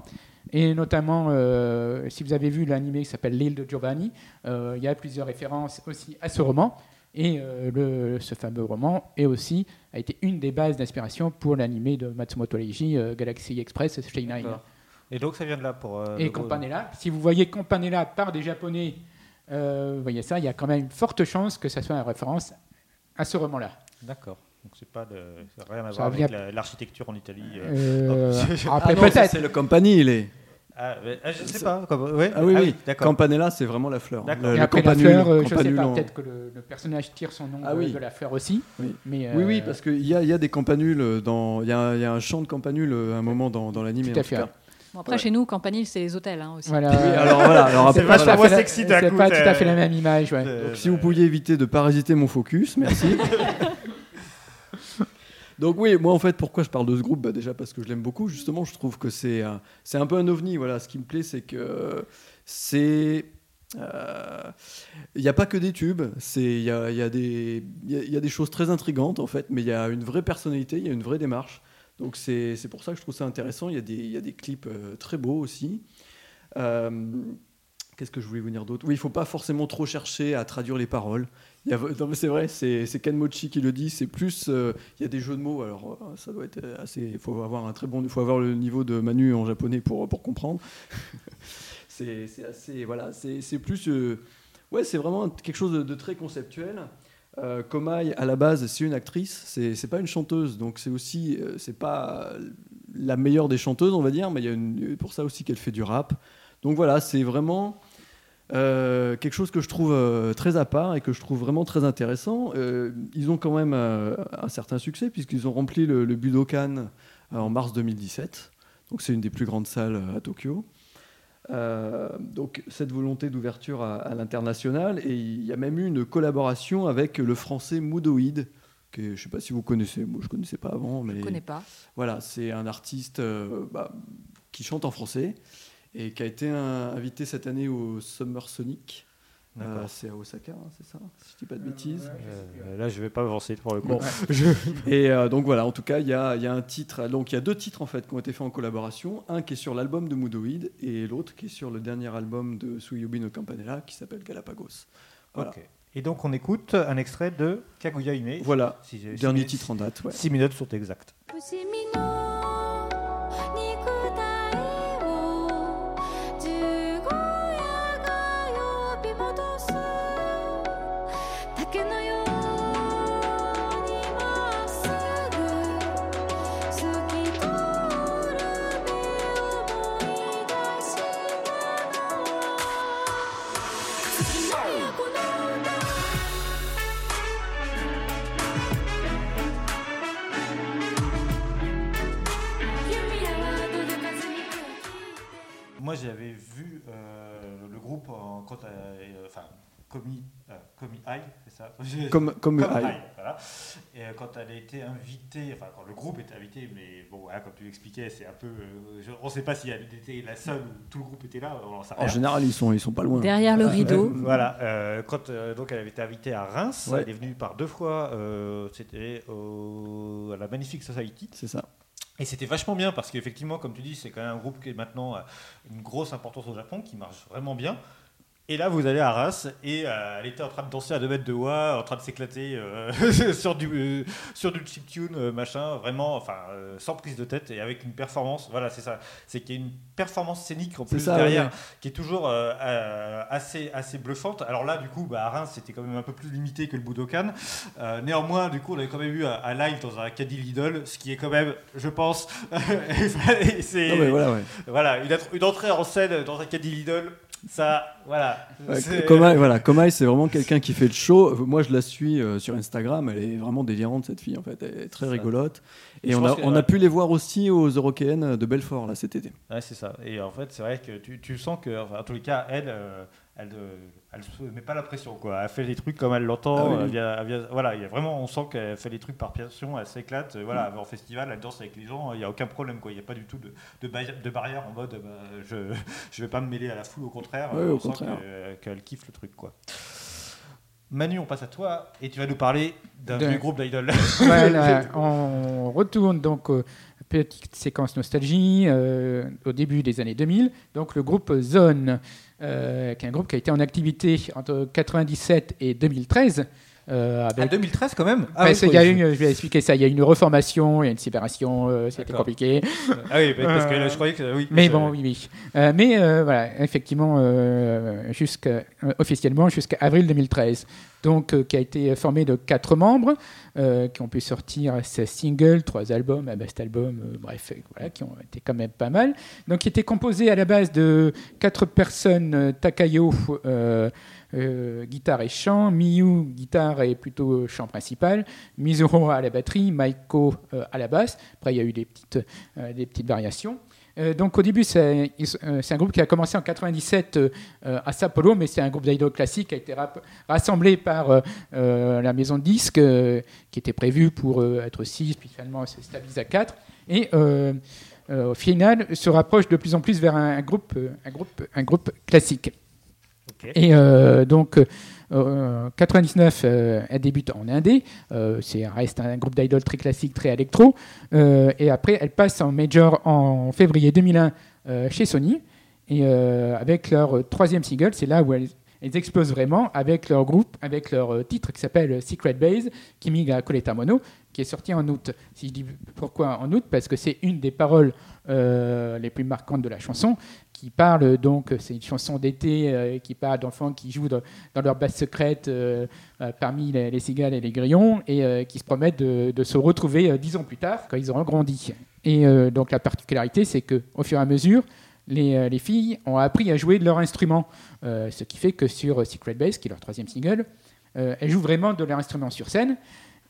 Et notamment, euh, si vous avez vu l'animé qui s'appelle L'île de Giovanni, euh, il y a plusieurs références aussi à ce roman. Et euh, le- ce fameux roman est aussi, a été une des bases d'inspiration pour l'animé de Matsumoto Leiji, Galaxy Express. D'accord. Et donc ça vient de là pour. Et Campanella, si vous voyez Campanella par des Japonais, vous voyez ça, il y a quand même une forte chance que ça soit une référence à ce roman-là. D'accord. Donc c'est pas de, ça n'a rien à Ça voir vient- avec la- l'architecture en Italie. euh. Euh, [LAUGHS] après, Ah non, ça, peut-être. c'est le Campani, il est. Ah, mais- ah, je sais pas. Comme, ouais. Ah oui, oui. d'accord. Campanella, c'est vraiment la fleur. D'accord. Le- Et le après campanule- la fleur, euh, je sais campanule pas, en- peut-être que le, le personnage tire son nom Ah de, oui. de la fleur aussi. Oui. Mais, Oui, oui, parce qu'il y a, il y a des campanules dans. Il y a, il y a un champ de campanules à un moment dans, dans l'anime. Tout à en tout fait. cas. Bon, après, Ouais. chez nous, Campanile, c'est les hôtels hein, aussi. Voilà. Oui, alors voilà. Alors C'est après, vachement voilà. moins C'est pas- sexy d'un C'est coup, pas tout à fait la même image. ouais. Euh, Donc, si vous pouviez éviter de parasiter mon focus, merci. [LAUGHS] Donc oui, moi en fait, pourquoi je parle de ce groupe? Bah, Déjà parce que je l'aime beaucoup, justement, je trouve que c'est un, peu un ovni. Voilà, ce qui me plaît, c'est que c'est... euh, Il n'y a pas que des tubes, il y a, y, a des- y y a des choses très intrigantes en fait, mais il y a une vraie personnalité, il y a une vraie démarche. Donc c'est pour ça que je trouve ça intéressant. Il y a des, y a des clips euh, très beaux aussi. Euh, Qu'est-ce que je voulais vous dire d'autre? Oui, il faut pas forcément trop chercher à traduire les paroles. [LAUGHS] C'est vrai, c'est Ken Mochi qui le dit. C'est plus, euh, il y a des jeux de mots. Alors, euh, ça doit être assez. Il faut avoir un très bon, faut avoir le niveau de Manu en japonais pour pour comprendre. [LAUGHS] c'est assez, voilà, c'est plus, euh, ouais, c'est vraiment quelque chose de, très conceptuel. Komai, à la base, c'est une actrice, c'est pas une chanteuse, donc c'est aussi, c'est pas la meilleure des chanteuses, on va dire, mais il y a pour ça aussi qu'elle fait du rap. Donc voilà, c'est vraiment euh, quelque chose que je trouve euh, très à part et que je trouve vraiment très intéressant. Euh, ils ont quand même un certain succès puisqu'ils ont rempli le, le Budokan en mars 2017. Donc c'est une des plus grandes salles à Tokyo. Donc cette volonté d'ouverture à, à l'international et il y a même eu une collaboration avec le français Moodoid que je ne sais pas si vous connaissez, moi je ne connaissais pas avant, mais Je connais pas. voilà, c'est un artiste bah, qui chante en français et qui a été un- invité cette année au Summer Sonic. Euh, c'est à Osaka, hein, c'est ça Si je dis pas de bêtises. Euh, là, je vais pas avancer pour le coup. Bon. Et euh, donc voilà, en tout cas, il y a, il y a un titre. Donc il y a deux titres en fait qui ont été faits en collaboration. Un qui est sur l'album de Moodoid et l'autre qui est sur le dernier album de Suyubi no Campanella qui s'appelle Galapagos. Voilà. Ok. Et donc, on écoute un extrait de Kaguya Hime. Voilà, Si dernier six- titre en date. ouais. 6 minutes sont exactes. Le groupe en, euh, enfin, euh, Komi Ai, c'est ça [LAUGHS] Comme, comme voilà. Et euh, quand elle a été invitée, enfin quand le groupe était invité, mais bon, voilà, comme tu l'expliquais, c'est un peu. euh, je- on ne sait pas si elle était la seule ou tout le groupe était là, on en sait En rien. général, ils sont, ils sont pas loin. Derrière le rideau. Voilà, euh, quand euh, donc elle avait été invitée à Reims, Ouais. elle est venue par deux fois, euh, c'était au- à la Magnifique Society. C'est ça. Et c'était vachement bien parce qu'effectivement, comme tu dis, c'est quand même un groupe qui est maintenant euh, une grosse importance au Japon, qui marche vraiment bien. Et là, vous allez à Reims et euh, elle était en train de danser à 2 mètres de haut, en train de s'éclater euh, [LAUGHS] sur du euh, sur du chiptune, euh, machin, vraiment, enfin, sans prise de tête et avec une performance. Voilà, c'est ça. C'est qu'il y a une performance scénique en plus ça, derrière ouais. qui est toujours assez, assez bluffante. Alors là, du coup, bah, à Reims, c'était quand même un peu plus limité que le Budokan. Néanmoins, du coup, on avait quand même eu un, un live dans un Caddy Lidl, ce qui est quand même, je pense, [LAUGHS] c'est voilà, ouais. voilà, une, entrée en scène dans un Caddy Lidl, ça, voilà. Voilà, c'est vraiment quelqu'un qui fait le show. Moi, je la suis euh, sur Instagram. Elle est vraiment délirante, cette fille, en fait. Elle est très rigolote. Et on a, que, on ouais. a pu les voir aussi aux Eurokéennes de Belfort, là, cet été. Ouais, c'est ça. Et en fait, c'est vrai que tu, tu sens que, enfin, en tous les cas, elle, euh, elle, euh, elle se met pas la pression, quoi. Elle fait les trucs comme elle l'entend. Ah oui, oui. vient- voilà, il y a vraiment, on sent qu'elle fait les trucs par passion. Elle s'éclate. euh. Voilà, va en festival, elle danse avec les gens. Il n'y a aucun problème, quoi. Il n'y a pas du tout de, de, barrière, de barrière en mode, bah, je, [LAUGHS] je vais pas me mêler à la foule. Au contraire, euh, au on sent qu'elle kiffe le truc, quoi. Manu, on passe à toi et tu vas nous parler d'un De- vieux groupe d'idol. Voilà, [LAUGHS] on retourne donc euh, petite séquence nostalgie euh, au début des années 2000. Donc le groupe Zone, euh, qui est un groupe qui a été en activité entre 97 et 2013. Euh, À avec 2013 quand même. C'est- il y a une, je vais expliquer ça. Il y a une reformation, il y a une séparation, euh, c'était compliqué. Ah oui, parce que Euh, là, je croyais que oui. Mais bon, oui, oui. Euh, mais euh, voilà, effectivement, euh, euh, officiellement jusqu'à avril 2013. Donc, euh, qui a été formé de quatre membres euh, qui ont pu sortir 16 singles, trois albums, un best album, euh, bref, euh, voilà, qui ont été quand même pas mal. Donc, qui était composé à la base de quatre personnes euh, Takayo, euh, euh, guitare et chant, Miyu, guitare et plutôt chant principal, Mizuro à la batterie, Maiko euh, à la basse. Après, il y a eu des petites, euh, des petites variations. Euh, donc au début, c'est euh, un groupe qui a commencé en 97 euh, euh, à Sapporo, mais c'est un groupe d'idol classique qui a été rassemblé par euh, euh, la maison de disques, euh, qui était prévu pour euh, être 6, puis finalement se stabilise à 4. Et euh, euh, au final, se rapproche de plus en plus vers un, groupe, euh, un, groupe, un groupe classique. Et euh, donc, euh, 99, euh, elle débute en indé. Euh, c'est reste un groupe d'idoles très classique, très électro. Euh, et après, elle passe en major en février 2001 euh, chez Sony. Et euh, avec leur troisième single, c'est là où elles, elles explosent vraiment avec leur groupe, avec leur euh, titre qui s'appelle Secret Base, Kimiga Koleta Mono, qui est sorti en août. Si je dis pourquoi en août, parce que c'est une des paroles euh, les plus marquantes de la chanson, qui parle donc, c'est une chanson d'été euh, qui parle d'enfants qui jouent dans, leur base secrète euh, euh, parmi les, les cigales et les grillons et euh, qui se promettent de, de se retrouver euh, dix ans plus tard quand ils auront grandi. Et euh, donc la particularité, c'est que au fur et à mesure, les, euh, les filles ont appris à jouer de leur instrument, Euh, ce qui fait que sur Secret Base, qui est leur troisième single, euh, elles jouent vraiment de leur instrument sur scène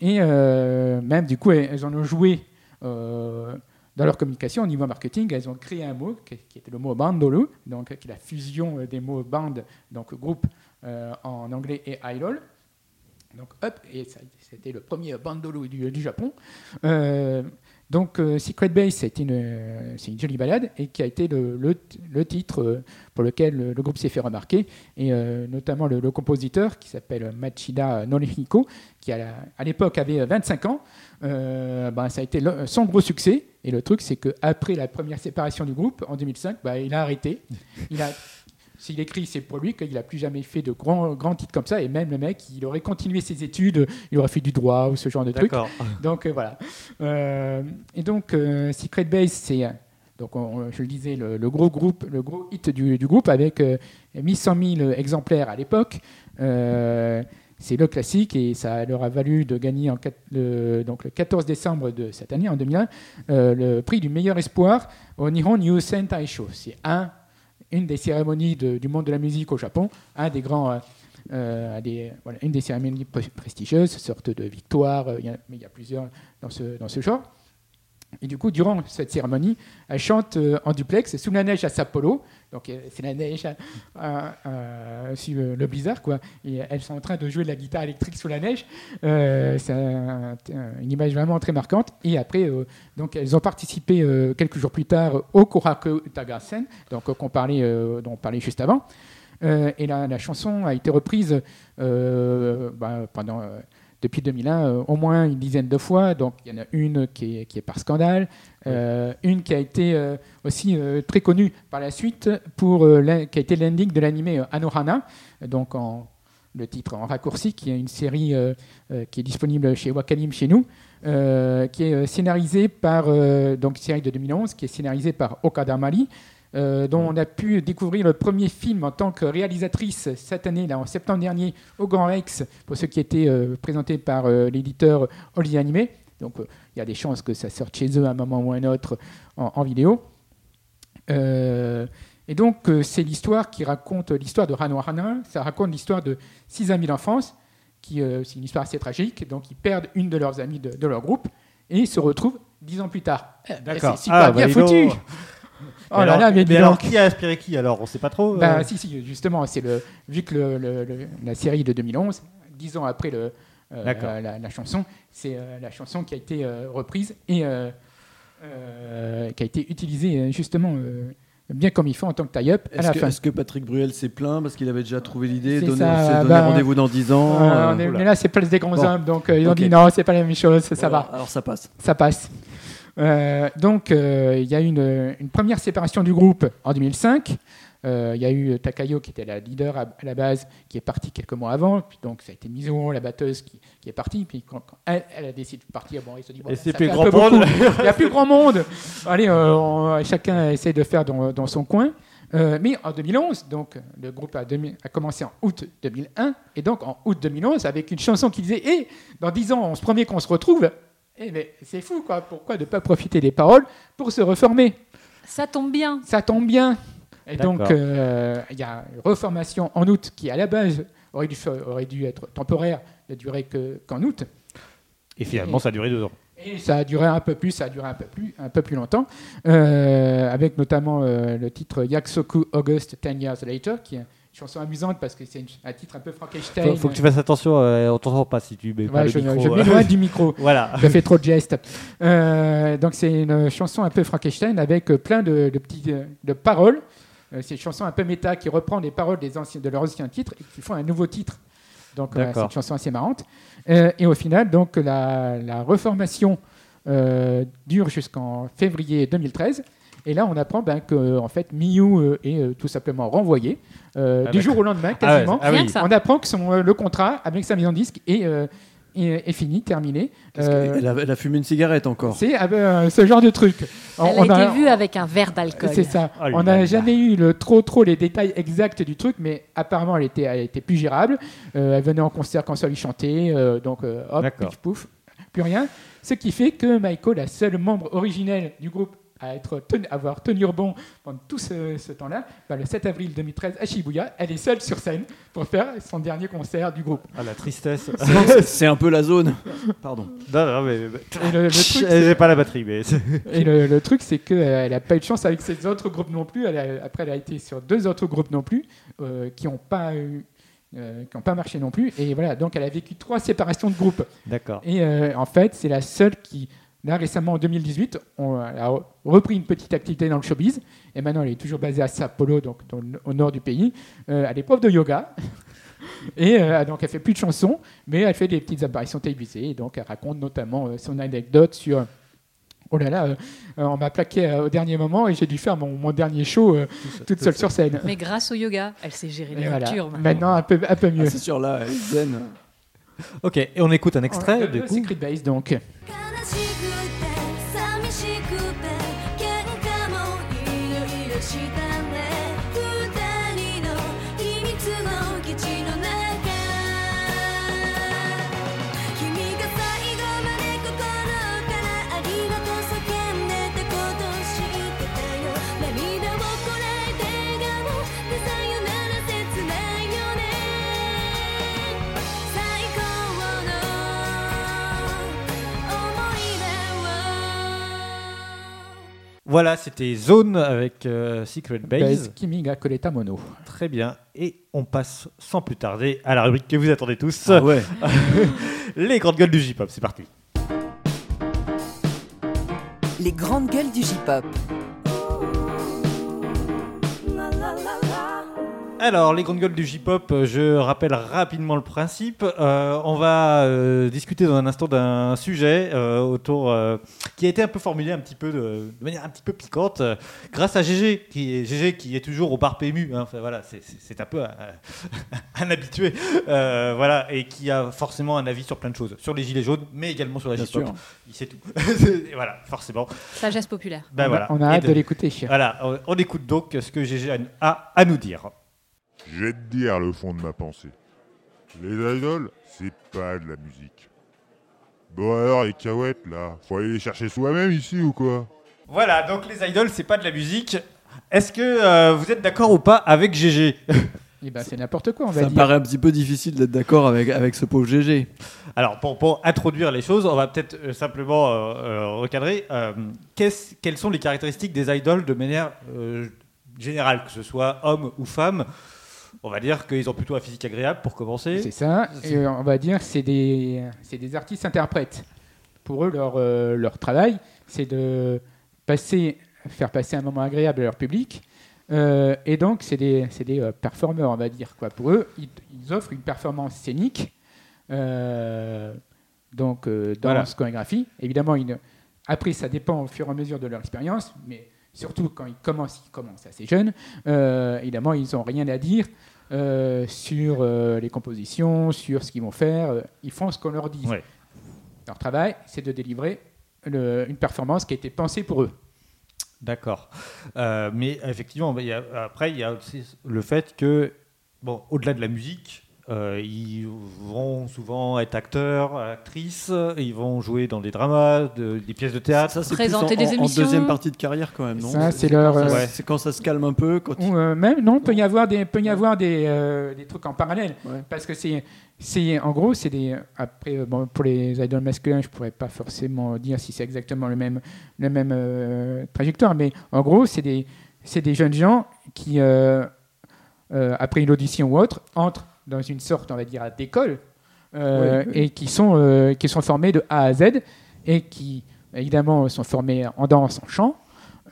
et euh, même du coup elles, en ont joué euh, dans leur communication, au niveau marketing, elles ont créé un mot qui, était le mot bandolo, donc qui est la fusion euh, des mots band, donc groupe euh, en anglais et idol. Donc hop, et c'était le premier bandolo du Japon. Donc euh, Secret Base, c'est une, euh, une jolie balade et qui a été le, titre euh, pour lequel le, groupe s'est fait remarquer, et euh, notamment le, compositeur qui s'appelle Machida Norihiko, qui à l'époque avait 25 ans. Ben, ça a été son gros succès. Et le truc, c'est qu'après la première séparation du groupe, en 2005, ben, il a arrêté. Il a, s'il écrit, c'est pour lui qu'il n'a plus jamais fait de grands, grands titres comme ça. Et même le mec, il aurait continué ses études, il aurait fait du droit ou ce genre de trucs. D'accord. [LAUGHS] Donc euh, voilà. Euh, et donc euh, Secret Base, c'est donc on- on- je le disais le, le gros groupe, le gros hit du, du groupe avec euh, 1100 000 exemplaires à l'époque. C'est le classique et ça leur a valu de gagner en le, donc le 14 décembre de cette année, en 2001, euh, le prix du meilleur espoir au Nihon New Sentai Show. C'est un, une des cérémonies du monde de la musique au Japon, un des grands, euh, euh, une des cérémonies pre- prestigieuses, sorte de victoire, euh, il y a- mais il y a plusieurs dans ce, dans ce genre. Et du coup, durant cette cérémonie, elle chante euh, en duplex sous la neige à Sapporo. Donc, euh, c'est la neige à- à- à- sur le, blizzard, quoi. Et elles sont en train de jouer de la guitare électrique sous la neige. Euh, c'est un- un- une image vraiment très marquante. Et après, euh, donc, elles ont participé euh, quelques jours plus tard au Kohaku Tagasen, donc euh, qu'on parlait, euh, dont on parlait juste avant. Euh, et la, chanson a été reprise euh, bah, pendant, euh, depuis 2001 euh, au moins une dizaine de fois. Donc il y en a une qui est, qui est par scandale, euh, une qui a été euh, aussi très connue par la suite, pour, qui a été l'ending de l'animé Anohana, donc en, le titre en raccourci, qui est une série euh, euh, qui est disponible chez Wakanim chez nous, euh, qui est scénarisée par, donc série de 2011, qui est scénarisée par Okada Mari, euh, dont on a pu découvrir le premier film en tant que réalisatrice cette année, là, en septembre dernier, au Grand Rex, pour ceux qui étaient euh, présentés par euh, l'éditeur Oli Animé. Donc euh, il y a des chances que ça sorte chez eux à un moment ou à un autre en, en vidéo. Euh, et donc c'est l'histoire qui raconte l'histoire de Hano Hana, ça raconte l'histoire de six amis d'enfance, qui c'est une histoire assez tragique, donc ils perdent une de leurs amies de, de leur groupe et ils se retrouvent dix ans plus tard. Eh ben, D'accord. C'est super Ah, bien bah, foutu. Oh là là, mais alors, qui a inspiré qui alors On sait pas trop. euh. Bah, si, si, justement, c'est le, vu que le- le- le- la série de 2011, dix ans après le, euh, la, la chanson, c'est euh, la chanson qui a été euh, reprise et euh, euh, qui a été utilisée euh, justement euh, bien comme il faut en tant que tie-up Est-ce que, Patrick Bruel s'est plaint parce qu'il avait déjà trouvé l'idée, donné, bah, rendez-vous dans 10 ans Euh, euh, on est- oula. mais là, c'est place des grands Bon. hommes, donc euh, ils ont Ok. dit non, c'est pas la même chose, ça voilà, va. Alors ça passe. ça passe. Euh, donc, euh, il y a eu une, une première séparation du groupe en 2005. Euh, Il y a eu Takayo, qui était la leader à, à la base, qui est partie quelques mois avant. Puis donc, ça a été Mizuho, la batteuse, qui, qui est partie. Puis quand, quand elle, elle a décidé de partir, bon, il se dit bon, ça fait un grand peu monde. Il n'y a plus grand monde. Allez, on- chacun essaie de faire dans, dans son coin. Euh, mais en 2011, donc le groupe a, demi- a commencé en août 2001, et donc en août 2011, avec une chanson qui disait Eh, dans 10 ans, on se promet qu'on se retrouve. Eh, mais c'est fou, quoi. Pourquoi ne pas profiter des paroles pour se reformer? Ça tombe bien. Ça tombe bien. Et donc, euh, il y a une reformation en août qui, à la base, aurait dû, fa- aurait dû être temporaire, ne durer que- qu'en août. Et finalement, ça a duré deux ans. Et ça a duré un peu plus, ça a duré un peu plus, un peu plus longtemps, euh, avec notamment euh, le titre Yaksoku August 10 Years Later, qui est chanson amusante parce que c'est un titre un peu Frankenstein. Faut, faut que tu fasses attention, euh, on t'entend pas si tu mets pas Ouais, le je, micro. je euh. m'éloigne du micro. [LAUGHS] Voilà. Je fais trop de gestes. Euh, donc c'est une chanson un peu Frankenstein avec euh, plein de, euh, de paroles. Euh, c'est une chanson un peu méta qui reprend les paroles des anciens, de leurs anciens titres et qui font un nouveau titre. Donc c'est une chanson assez marrante. Et au final, donc la, la reformation dure jusqu'en février 2013. Et là, on apprend ben, que en fait Miyu euh, est euh, tout simplement renvoyé euh, Ah, du jour au lendemain, Ah ouais, quasiment. ah Rien oui. que ça. On apprend que son, euh, le contrat avec sa maison de disque est, euh, est, est fini, terminé. Euh, elle, a, elle a fumé une cigarette encore. c'est euh, ce genre de truc. On- Elle a on été vue avec un verre d'alcool. C'est ça. Oh là on n'a jamais eu le, trop trop les détails exacts du truc, mais apparemment elle était, elle était plus gérable. Euh, elle venait en concert quand ça lui chantait, euh, donc euh, hop, pouf, plus rien. Ce qui fait que Michael, la seule membre originelle du groupe, à être tenu- avoir tenu bon pendant tout ce, ce temps-là, bah, le 7 avril 2013 à Shibuya, elle est seule sur scène pour faire son dernier concert du groupe. Ah, la tristesse. [LAUGHS] C'est un peu la zone. Pardon. non, non, mais. Et le, le truc, J'ai pas la batterie, mais. Et le, le truc, c'est qu'elle n'a pas eu de chance avec ses autres groupes non plus. Elle a- après, elle a été sur deux autres groupes non plus, euh, qui n'ont pas, eu- euh, qui ont pas marché non plus. Et voilà, donc elle a vécu trois séparations de groupes. D'accord. Et euh, en fait, c'est la seule qui, là récemment en 2018, on elle a re- repris une petite activité dans le showbiz. Et maintenant, elle est toujours basée à Sapporo, donc dans le- au nord du pays. Euh, elle est prof de yoga. [LAUGHS] Et euh, donc, elle fait plus de chansons, mais elle fait des petites apparitions télévisées. Et donc, elle raconte notamment euh, son anecdote sur. Oh là là, euh, on m'a plaqué euh, au dernier moment et j'ai dû faire mon, mon dernier show euh, toute seule sur scène. Mais grâce au yoga, elle sait gérer les voilà. ruptures. Maintenant, un peu, un peu mieux. Ah, c'est sûr, là, elle est zen. Ok, et on écoute un extrait, du coup. Secret Base, donc. Voilà, c'était Zone avec euh, Secret Base. Base Kimi ga Kureta Mono. Très bien. Et on passe sans plus tarder à la rubrique que vous attendez tous. Ah ouais. [LAUGHS] Les grandes gueules du J-pop. C'est parti. Les grandes gueules du J-pop. Alors, les grandes gueules du J-pop, euh, je rappelle rapidement le principe. Euh, on va euh, discuter dans un instant d'un sujet euh, autour euh, qui a été un peu formulé un petit peu de, de manière un petit peu piquante euh, grâce à GG qui est GG qui est toujours au bar PMU. hein. Enfin, voilà, c'est- un peu un, [LAUGHS] un habitué, euh, voilà, et qui a forcément un avis sur plein de choses, sur les gilets jaunes, mais également sur la J-pop. Il sait tout. [LAUGHS] Voilà, forcément. Sagesse populaire. Ben on, a- voilà. on a hâte de, l'écouter. Voilà, on, on écoute donc ce que GG a, a à nous dire. Je vais te dire le fond de ma pensée. Les idoles, c'est pas de la musique. Bon alors les cahuètes là, faut aller les chercher soi-même ici ou quoi? Voilà, donc les idoles, c'est pas de la musique. Est-ce que euh, vous êtes d'accord ou pas avec GG Eh ben, c'est n'importe quoi, on va Ça dire. paraît un petit peu difficile d'être d'accord avec, avec ce pauvre GG. Alors, pour, pour introduire les choses, on va peut-être euh, simplement euh, euh, recadrer. euh, qu'est-ce- quelles sont les caractéristiques des idoles de manière euh, générale, que ce soit homme ou femme? On va dire qu'ils ont plutôt un physique agréable pour commencer. C'est ça. Et on va dire que c'est des, c'est des artistes-interprètes. Pour eux, leur, euh, leur travail, c'est de passer, faire passer un moment agréable à leur public. Euh, et donc, c'est des, euh, performeurs, on va dire. Quoi. Pour eux, ils, ils offrent une performance scénique, euh, donc dans Voilà. chorégraphie. Évidemment, ils ne- après, ça dépend au fur et à mesure de leur expérience, mais surtout quand ils commencent, ils commencent assez jeunes, évidemment, ils n'ont rien à dire euh, sur euh, les compositions, sur ce qu'ils vont faire. Ils font ce qu'on leur dit. Ouais. Leur travail, c'est de délivrer le- une performance qui a été pensée pour eux. D'accord. Euh, mais effectivement, y a- après, il y a aussi le fait que, bon, au-delà de la musique, euh, ils vont souvent être acteurs, actrices, ils vont jouer dans des dramas, de- des pièces de théâtre. Ça, c'est Présenter plus en, des en- deuxième partie de carrière quand même, non? Ça, c'est leur, quand ça- euh, c'est quand ça se calme un peu. Quand ils- Ou, euh, même, non, il peut y avoir des, peut y avoir des, euh, des trucs en parallèle. Ouais. Parce que c'est, c'est, en gros, c'est des. Après, bon, pour les idoles masculins, je pourrais pas forcément dire si c'est exactement le même, le même euh, trajectoire, mais en gros, c'est des, c'est des jeunes gens qui, euh, euh, après une audition ou autre, entrent dans une sorte, on va dire, d'école euh, Oui, oui. et qui sont, euh, qui sont formés de A à Z et qui, évidemment, sont formés en danse, en chant.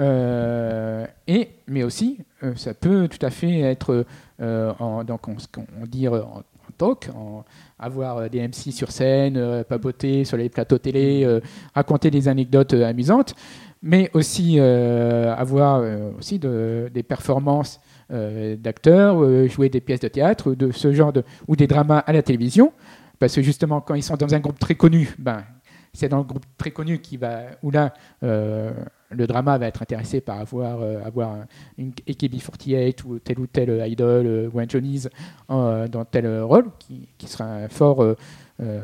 euh, et, mais aussi, ça peut tout à fait être, en, donc on, on dit euh, en, en talk, en- avoir des MC sur scène, papoter sur les plateaux télé, raconter des anecdotes amusantes, mais aussi avoir aussi de- des performances d'acteurs, euh, jouer des pièces de théâtre, de ce genre de, ou des dramas à la télévision, parce que justement quand ils sont dans un groupe très connu, ben c'est dans le groupe très connu qui va, où là euh, le drama va être intéressé par avoir, euh, avoir un- une AKB48 ou tel ou tel idol euh, ou un Johnny's euh, dans tel euh, rôle, qui, qui sera fort euh, euh,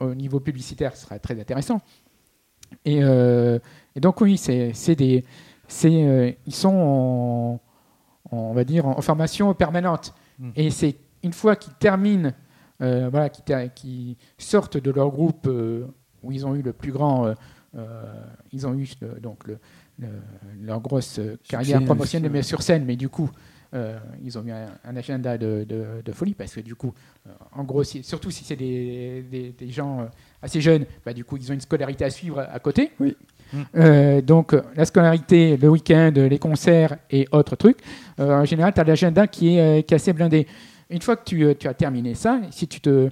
au niveau publicitaire, sera très intéressant. Et, euh, donc oui, c'est des, euh, ils sont en- on va dire en formation permanente. Mm. Et c'est une fois qu'ils terminent, euh, voilà, qu'ils sortent de leur groupe euh, où ils ont eu le plus grand, euh, ils ont eu donc le, le- leur grosse carrière promotionnelle mais sur scène, mais du coup. euh, ils ont eu un, un agenda de, de- de folie parce que du coup, euh, en gros, si- surtout si c'est des, des- des gens euh, assez jeunes, bah, du coup, ils ont une scolarité à suivre à côté. Oui. Euh, donc, la scolarité, le week-end, les concerts et autres trucs, euh, en général, tu as l'agenda qui est, euh, qui est assez blindé. Une fois que tu, as terminé ça, si tu, peux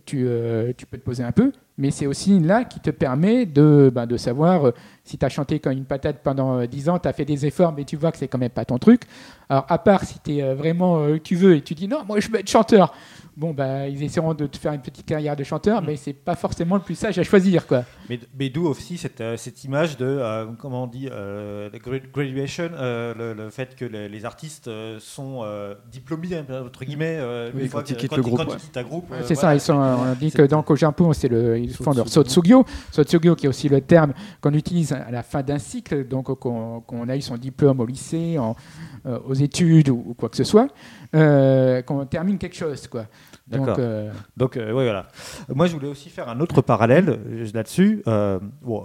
te poser un peu, mais c'est aussi là qui te permet de, ben, savoir si tu as chanté comme une patate pendant euh, 10 ans, tu as fait des efforts, mais tu vois que c'est quand même pas ton truc. Alors, à part si vraiment, tu veux et tu dis non, moi je veux être chanteur, bon, bah, ils essaieront de te faire une petite carrière de chanteur, mais c'est pas forcément le plus sage à choisir. Quoi. Mais, mais d'où aussi cette, euh, cette image de, euh, comment on dit, euh, graduation, euh, le, le fait que les, les artistes sont euh, diplômés, entre guillemets, euh, Oui, une fois quand ils que- quittent quand le groupe, quand ils ouais. quittent un groupe. euh, c'est voilà, ça, ils sont, on dit que donc au Japon, c'est le, ils font leur Sotsugyo. Sotsugyo qui est aussi le terme qu'on utilise à la fin d'un cycle, donc qu'on qu'on a eu son diplôme au lycée, en, euh, aux études ou, ou quoi que ce soit, euh, qu'on termine quelque chose. Quoi. Donc, euh, Donc, euh, ouais, voilà. Moi, je voulais aussi faire un autre parallèle euh, là-dessus. Euh, bon,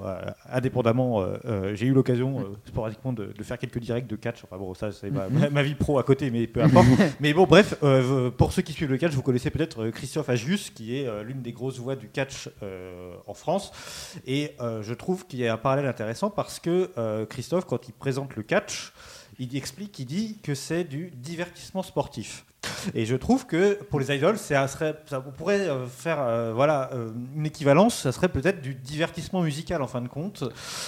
indépendamment, j'ai eu l'occasion sporadiquement de, de faire quelques directs de catch. Enfin bon, ça, c'est ma, ma- vie pro à côté, mais peu importe. [LAUGHS] mais bon, bref, pour ceux qui suivent le catch, vous connaissez peut-être Christophe Agius, qui est l'une des grosses voix du catch en France. Et je trouve qu'il y a un parallèle intéressant parce que Christophe, quand il présente le catch, il explique, il dit que c'est du divertissement sportif. Et je trouve que pour les idoles, ça serait, ça, on pourrait euh, faire euh, voilà, euh, une équivalence, ça serait peut-être du divertissement musical en fin de compte.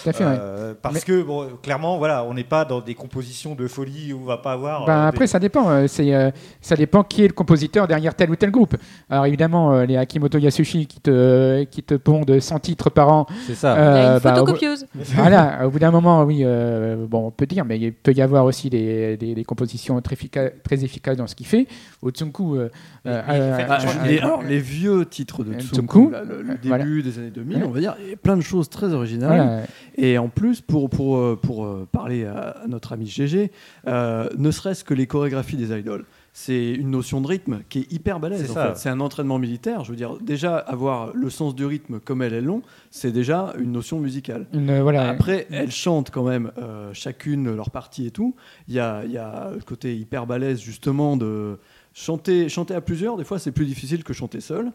tout à fait, ouais. Euh, parce Mais- que, bon, clairement, voilà, on n'est pas dans des compositions de folie où on va pas avoir. Ben, euh, après, des- ça dépend. euh, C'est, euh, ça dépend qui est le compositeur derrière tel ou tel groupe. Alors évidemment, euh, les Akimoto Yasushi qui te, qui te pondent 100 titres par an. C'est ça. Il y a euh, une bah, au- photocopieuse. [LAUGHS] voilà, au bout d'un moment, oui, euh, bon, on peut dire, mais il peut y avoir aussi des, des- des compositions très, très efficaces dans ce qu'il fait. Otsunku, euh, euh, euh, les, vieux titres de Tsunku, Tsunku, là, le, début voilà. des années 2000, Ouais. on va dire, il y a plein de choses très originales. voilà, Et en plus, pour, pour, pour parler à, notre ami GG, ne serait-ce que les chorégraphies des idoles, c'est une notion de rythme qui est hyper balèze. C'est en ça. fait. C'est un entraînement militaire. Je veux dire, déjà, avoir le sens du rythme comme elles, elles l'ont, c'est déjà une notion musicale. une, euh, voilà. Après, elles chantent quand même euh, chacune leur partie et tout. Il y a, il y a le côté hyper balèze justement de chanter, chanter à plusieurs. Des fois, c'est plus difficile que chanter seul.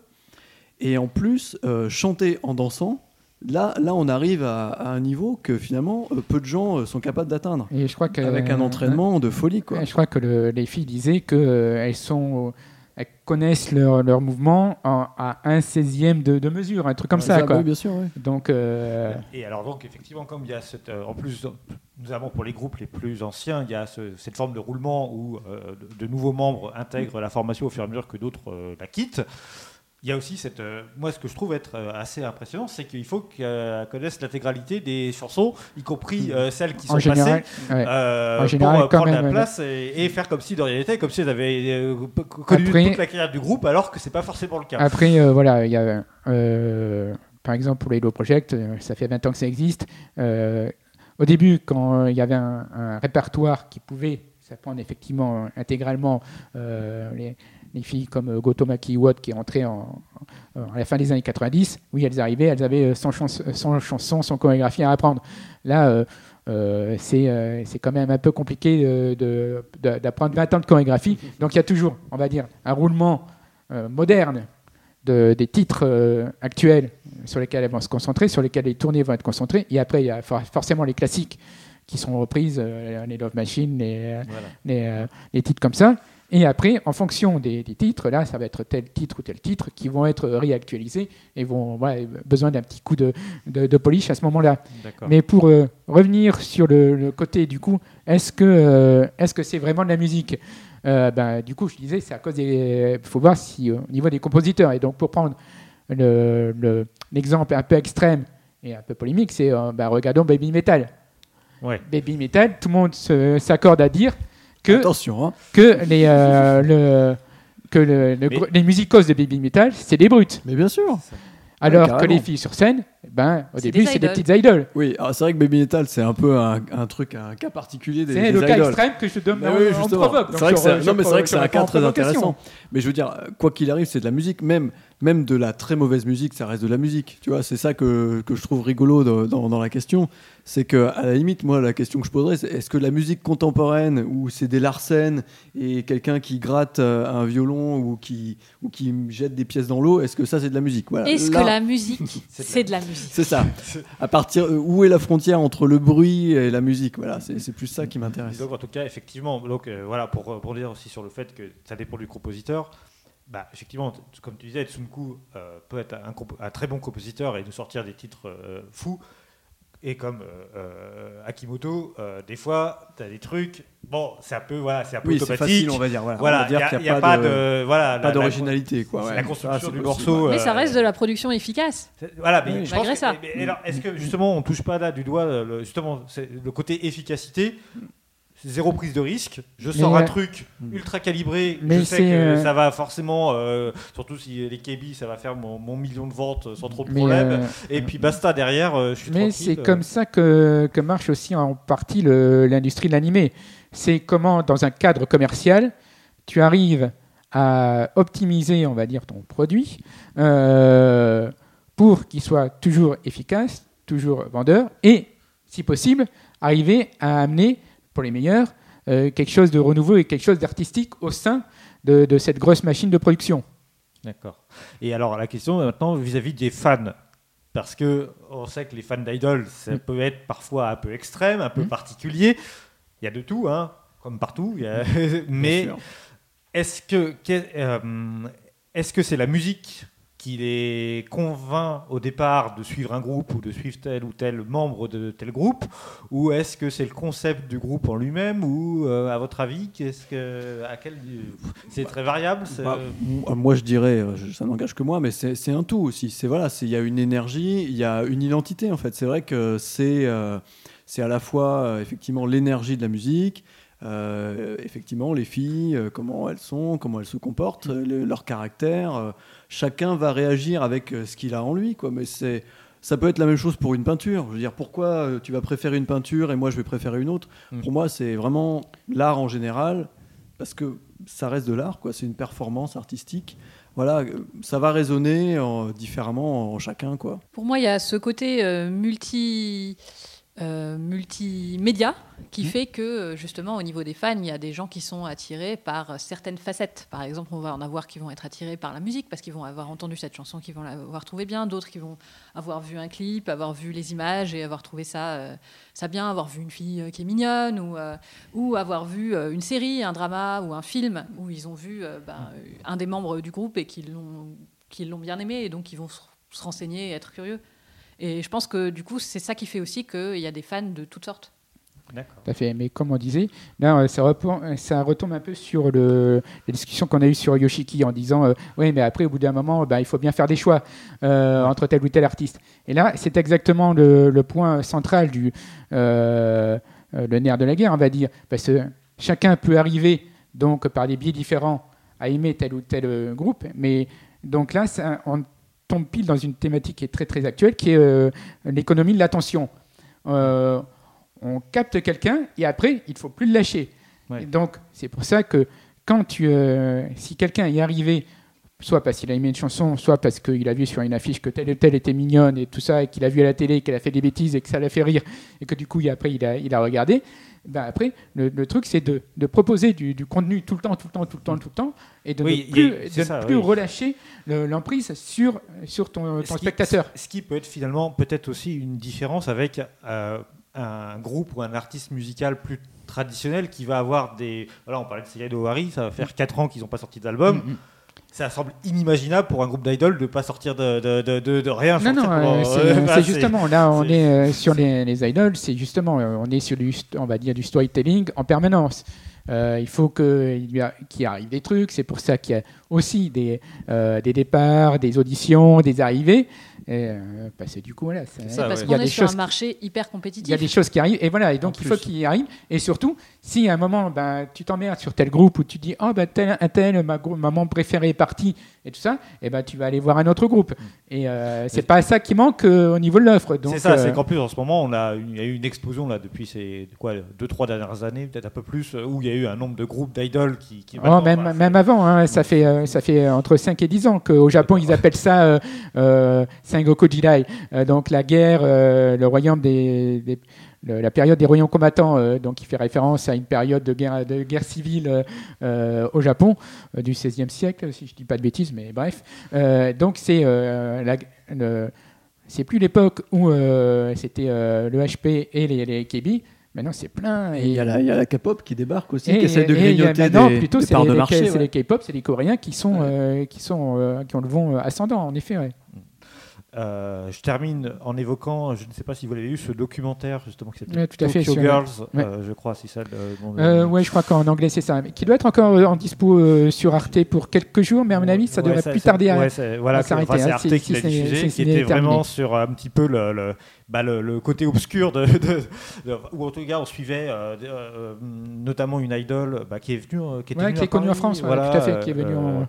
Et en plus, euh, chanter en dansant, là, là, on arrive à, à un niveau que finalement, euh, peu de gens euh, sont capables d'atteindre. Et je crois que, Avec un euh, entraînement de folie, quoi. Je crois que le- les filles disaient qu'elles sont, elles connaissent leur, leur mouvement en- à un 16e de, de mesure, un truc comme ça. quoi. oui, bien sûr, oui. Donc, euh, Et alors donc effectivement comme il y a cette, euh, en plus nous avons pour les groupes les plus anciens il y a ce- cette forme de roulement où euh, de, de nouveaux membres intègrent la formation au fur et à mesure que d'autres euh, la quittent. Il y a aussi cette, euh, moi ce que je trouve être euh, assez impressionnant, c'est qu'il faut qu'elles connaissent l'intégralité des chansons, y compris euh, celles qui sont en général, passées. ouais. euh, En général, pour euh, prendre même, la ouais. place et, et faire comme si de rien n'était, comme si elles avaient euh, connu Après- toute la carrière du groupe, alors que c'est pas forcément le cas. Après, euh, voilà, il y a, euh, par exemple, pour les Hello Project, euh, ça fait 20 ans que ça existe. Euh, au début, quand euh, il y avait un, un répertoire qui pouvait s'apprendre effectivement euh, intégralement euh, les, les filles comme euh, Gotomaki Watt qui est rentrée en, en- à la fin des années 90, oui, elles arrivaient, elles avaient euh, 100, chans- 100 chansons, 100 chorégraphies à apprendre. Là, euh, euh, c'est euh, quand même un peu compliqué euh, d'apprendre 20 ans de chorégraphie. Donc il y a toujours, on va dire, un roulement euh, moderne de- des titres euh, actuels sur lesquels elles vont se concentrer, sur lesquels les tournées vont être concentrées. Et après, il y a for- forcément les classiques qui sont reprises, euh, les Love Machine, les, Voilà. les, euh, les titres comme ça. Et après, en fonction des, des titres, là, ça va être tel titre ou tel titre qui vont être réactualisés et vont voilà, besoin d'un petit coup de, de, de polish à ce moment-là. Mais pour euh, revenir sur le, le côté du coup, est-ce que euh, est-ce que c'est vraiment de la musique? Euh, ben, Du coup, je disais, c'est à cause des. Il faut voir si au niveau des compositeurs. Et donc, pour prendre le- le- l'exemple un peu extrême et un peu polémique, c'est ben, regardons Baby Metal. Ouais. Baby Metal, tout le monde s'accorde à dire que Attention, hein. que les euh, le que le- le Mais- gr- les musicos de Baby Metal, c'est des brutes. Mais bien sûr. Alors que les filles sur scène, ben, au début, c'est des petites idoles. Oui, alors c'est vrai que Baby Metal, c'est un peu un, un truc, un cas particulier des, C'est des le cas idoles. extrême que je donne Bah en, oui, en justement. provoque. C'est vrai que c'est je- non, mais c'est vrai que je c'est un cas très intéressant. Mais je veux dire, quoi qu'il arrive, c'est de la musique. Même, même de la très mauvaise musique, ça reste de la musique. Tu vois, c'est ça que, que je trouve rigolo dans, dans- dans la question. C'est que, à la limite, moi, la question que je poserais, c'est est-ce que la musique contemporaine, où c'est des Larsen et quelqu'un qui gratte euh, un violon ou qui, ou qui jette des pièces dans l'eau, est-ce que ça, c'est de la musique? Voilà. Est-ce Là, que la musique, [LAUGHS] C'est de la- musique? C'est ça. À partir où est la frontière entre le bruit et la musique? Voilà, c'est c'est plus ça qui m'intéresse. Donc en tout cas, effectivement, donc euh, voilà pour rebondir aussi sur le fait que ça dépend du compositeur. Bah, effectivement, comme tu disais, Tsunku euh, peut être un, très bon compositeur et nous sortir des titres euh, fous. Et comme euh, Akimoto, euh, des fois, tu as des trucs. Bon, c'est un peu, voilà, c'est un peu Oui, c'est automatique. facile, on va dire. Voilà, on Voilà, va il dire n'y a, qu'il y a pas de, voilà, pas la- la- d'originalité, quoi. ouais. la construction c'est du possible, morceau. Mais ça reste de la production efficace. Voilà, mais Oui. je Malgré pense que- ça. mais- mais alors, est-ce que justement on touche pas là du doigt le, justement le côté efficacité? Zéro prise de risque. Je sors Mais, un truc ultra calibré. mais je sais que euh, ça va forcément, euh, surtout si les KB, ça va faire mon, mon million de ventes euh, sans trop de Mais, problème. euh, Et puis basta derrière, je suis Mais tranquille. c'est comme ça que, que marche aussi en partie l'industrie de l'animé. C'est comment, dans un cadre commercial, tu arrives à optimiser, on va dire, ton produit euh, pour qu'il soit toujours efficace, toujours vendeur, et, si possible, arriver à amener, pour les meilleurs, euh, quelque chose de renouveau et quelque chose d'artistique au sein de, de cette grosse machine de production. D'accord. Et alors la question maintenant vis-à-vis des fans. Parce que on sait que les fans d'idol, ça Mm. peut être parfois un peu extrême, un peu Mm. particulier. Il y a de tout, hein, comme partout. il y a- [LAUGHS] Mais est-ce que euh, est-ce que c'est la musique qui les convainc au départ de suivre un groupe ou de suivre tel ou tel membre de tel groupe, ou est-ce que c'est le concept du groupe en lui-même, ou euh, à votre avis, qu'est-ce que à quel c'est très variable. Bah, moi- je dirais, ça n'engage que moi, mais c'est un tout aussi. C'est voilà, il y a une énergie, il y a une identité en fait. C'est vrai que c'est euh, c'est à la fois euh, effectivement l'énergie de la musique, euh, effectivement les filles, comment elles sont, comment elles se comportent, le- leur caractère. Chacun va réagir avec euh, ce qu'il a en lui, quoi. Mais c'est ça peut être la même chose pour une peinture. Je veux dire, pourquoi euh, tu vas préférer une peinture et moi je vais préférer une autre? Mm. Pour moi, c'est vraiment l'art en général, parce que ça reste de l'art, quoi. C'est une performance artistique. Voilà, euh, ça va résonner en- différemment en chacun, quoi. Pour moi, il y a ce côté euh, multi, euh, multimédia qui Mhm. fait que, euh, justement, au niveau des fans, il y a des gens qui sont attirés par euh, certaines facettes. Par exemple, on va en avoir qui vont être attirés par la musique parce qu'ils vont avoir entendu cette chanson, qu'ils vont l'avoir trouvée bien. D'autres qui vont avoir vu un clip, avoir vu les images et avoir trouvé ça, euh, ça bien, avoir vu une fille qui est mignonne ou, euh, ou avoir vu une série, un drama ou un film où ils ont vu ben, un des membres du groupe et qu'ils l'ont bien aimé et donc ils vont se renseigner et être curieux. Et je pense que du coup, c'est ça qui fait aussi qu'il y a des fans de toutes sortes. D'accord. Tout à fait. Mais comme on disait, là, euh, ça, reprend- euh, ça retombe un peu sur le, la discussion qu'on a eue sur Yoshiki en disant euh, Oui, mais après, au bout d'un moment, ben, il faut bien faire des choix euh, entre tel ou tel artiste. Et là, c'est exactement le, le point central du euh, le nerf de la guerre, on va dire. Parce que chacun peut arriver, donc, par des biais différents, à aimer tel ou tel groupe. Mais donc là, ça- on tombe pile dans une thématique qui est très, très actuelle, qui est euh, l'économie de l'attention. Euh, on capte quelqu'un et après, il ne faut plus le lâcher. Ouais. Donc, c'est pour ça que quand tu, euh, si quelqu'un y est arrivé, soit parce qu'il a aimé une chanson, soit parce qu'il a vu sur une affiche que telle et telle était mignonne et tout ça, et qu'il a vu à la télé qu'elle a fait des bêtises et que ça l'a fait rire, et que du coup, il- après, il a, il a regardé, ben après, le, le truc, c'est de, de proposer du, du contenu tout le temps, tout le temps, tout le temps, tout le temps, et de Oui, ne plus, a- de ça, ne plus oui. relâcher le- l'emprise sur, sur ton, Ce ton qui- spectateur. Ce qui peut être finalement peut-être aussi une différence avec euh, un groupe ou un artiste musical plus traditionnel qui va avoir des. Voilà, on parlait de Seyed Owari, ça va faire 4 ans qu'ils n'ont pas sorti d'album. Mm, mm. Ça semble inimaginable pour un groupe d'idoles de pas sortir de, de, de, de- de rien. Non, non, euh, c'est euh, c'est bah, justement là, on c'est- est euh, sur les, les idoles, c'est justement, euh, on est sur du, on va dire, du storytelling en permanence. Euh, il faut que- il y a- qu'il arrive des trucs, c'est pour ça qu'il y a aussi des, euh, des départs, des auditions, des arrivées. Et, euh, parce que du coup, voilà. C'est C'est parce ouais. il y a qu'on est des sur un choses marché hyper il y a compétitif. des choses qui arrivent et voilà et donc En il faut qu'il y arrive et surtout si à un moment ben, tu t'emmerdes sur tel groupe où tu dis oh ben tel un tel ma, ma membre préférée est partie et tout ça et ben tu vas aller voir un autre groupe. Et euh, c'est pas ça qui manque euh, au niveau de l'offre. C'est ça, euh, c'est qu'en plus en ce moment, on a il y a eu une explosion là depuis ces quoi deux trois dernières années, peut-être un peu plus, euh, où il y a eu un nombre de groupes d'idoles qui, qui Oh, même, bah, même avant, hein, ça, fait, euh, ça fait entre 5 et 10 ans qu'au Japon, ils appellent ça euh, euh, Sengoku Jidai, euh, donc la guerre, euh, le royaume des, des- le- la période des royaumes combattants, euh, donc qui fait référence à une période de guerre, de guerre civile euh, au Japon euh, du XVIe siècle, si je dis pas de bêtises, mais bref. Donc c'est la- le- c'est plus l'époque où euh, c'était euh, le HP et les, les KB. Maintenant, c'est plein. Et il y a la, il y a la K-pop qui débarque aussi, Et- qui essaie de grignoter des, plutôt, des c'est parts les, de les- marché. c'est ouais. les K-pop, c'est les Coréens qui sont, euh, qui sont, qui ont le vent ascendant, en effet. ouais. Euh, je termine en évoquant, je ne sais pas si vous l'avez vu, ce documentaire justement qui s'appelle Ouais, fait, Tokyo Girls, ouais. euh, je crois, c'est ça. le Euh, ouais, je crois qu'en anglais c'est ça, mais qui doit être encore euh, en dispo sur Arte pour quelques jours, mais à mon avis ça devrait ça- plus tarder à. voilà, s'arrêter, enfin, c'est hein, Arte qui l'a diffusé, qui était terminé. vraiment sur un petit peu le, le, bah, le, le côté obscur de, de- de- ou en tout cas on suivait euh, de- euh, notamment une idole bah, qui est venue, euh, qui, était Ouais, venue qui à est connue en France, ouais, tout à fait, qui est venue en-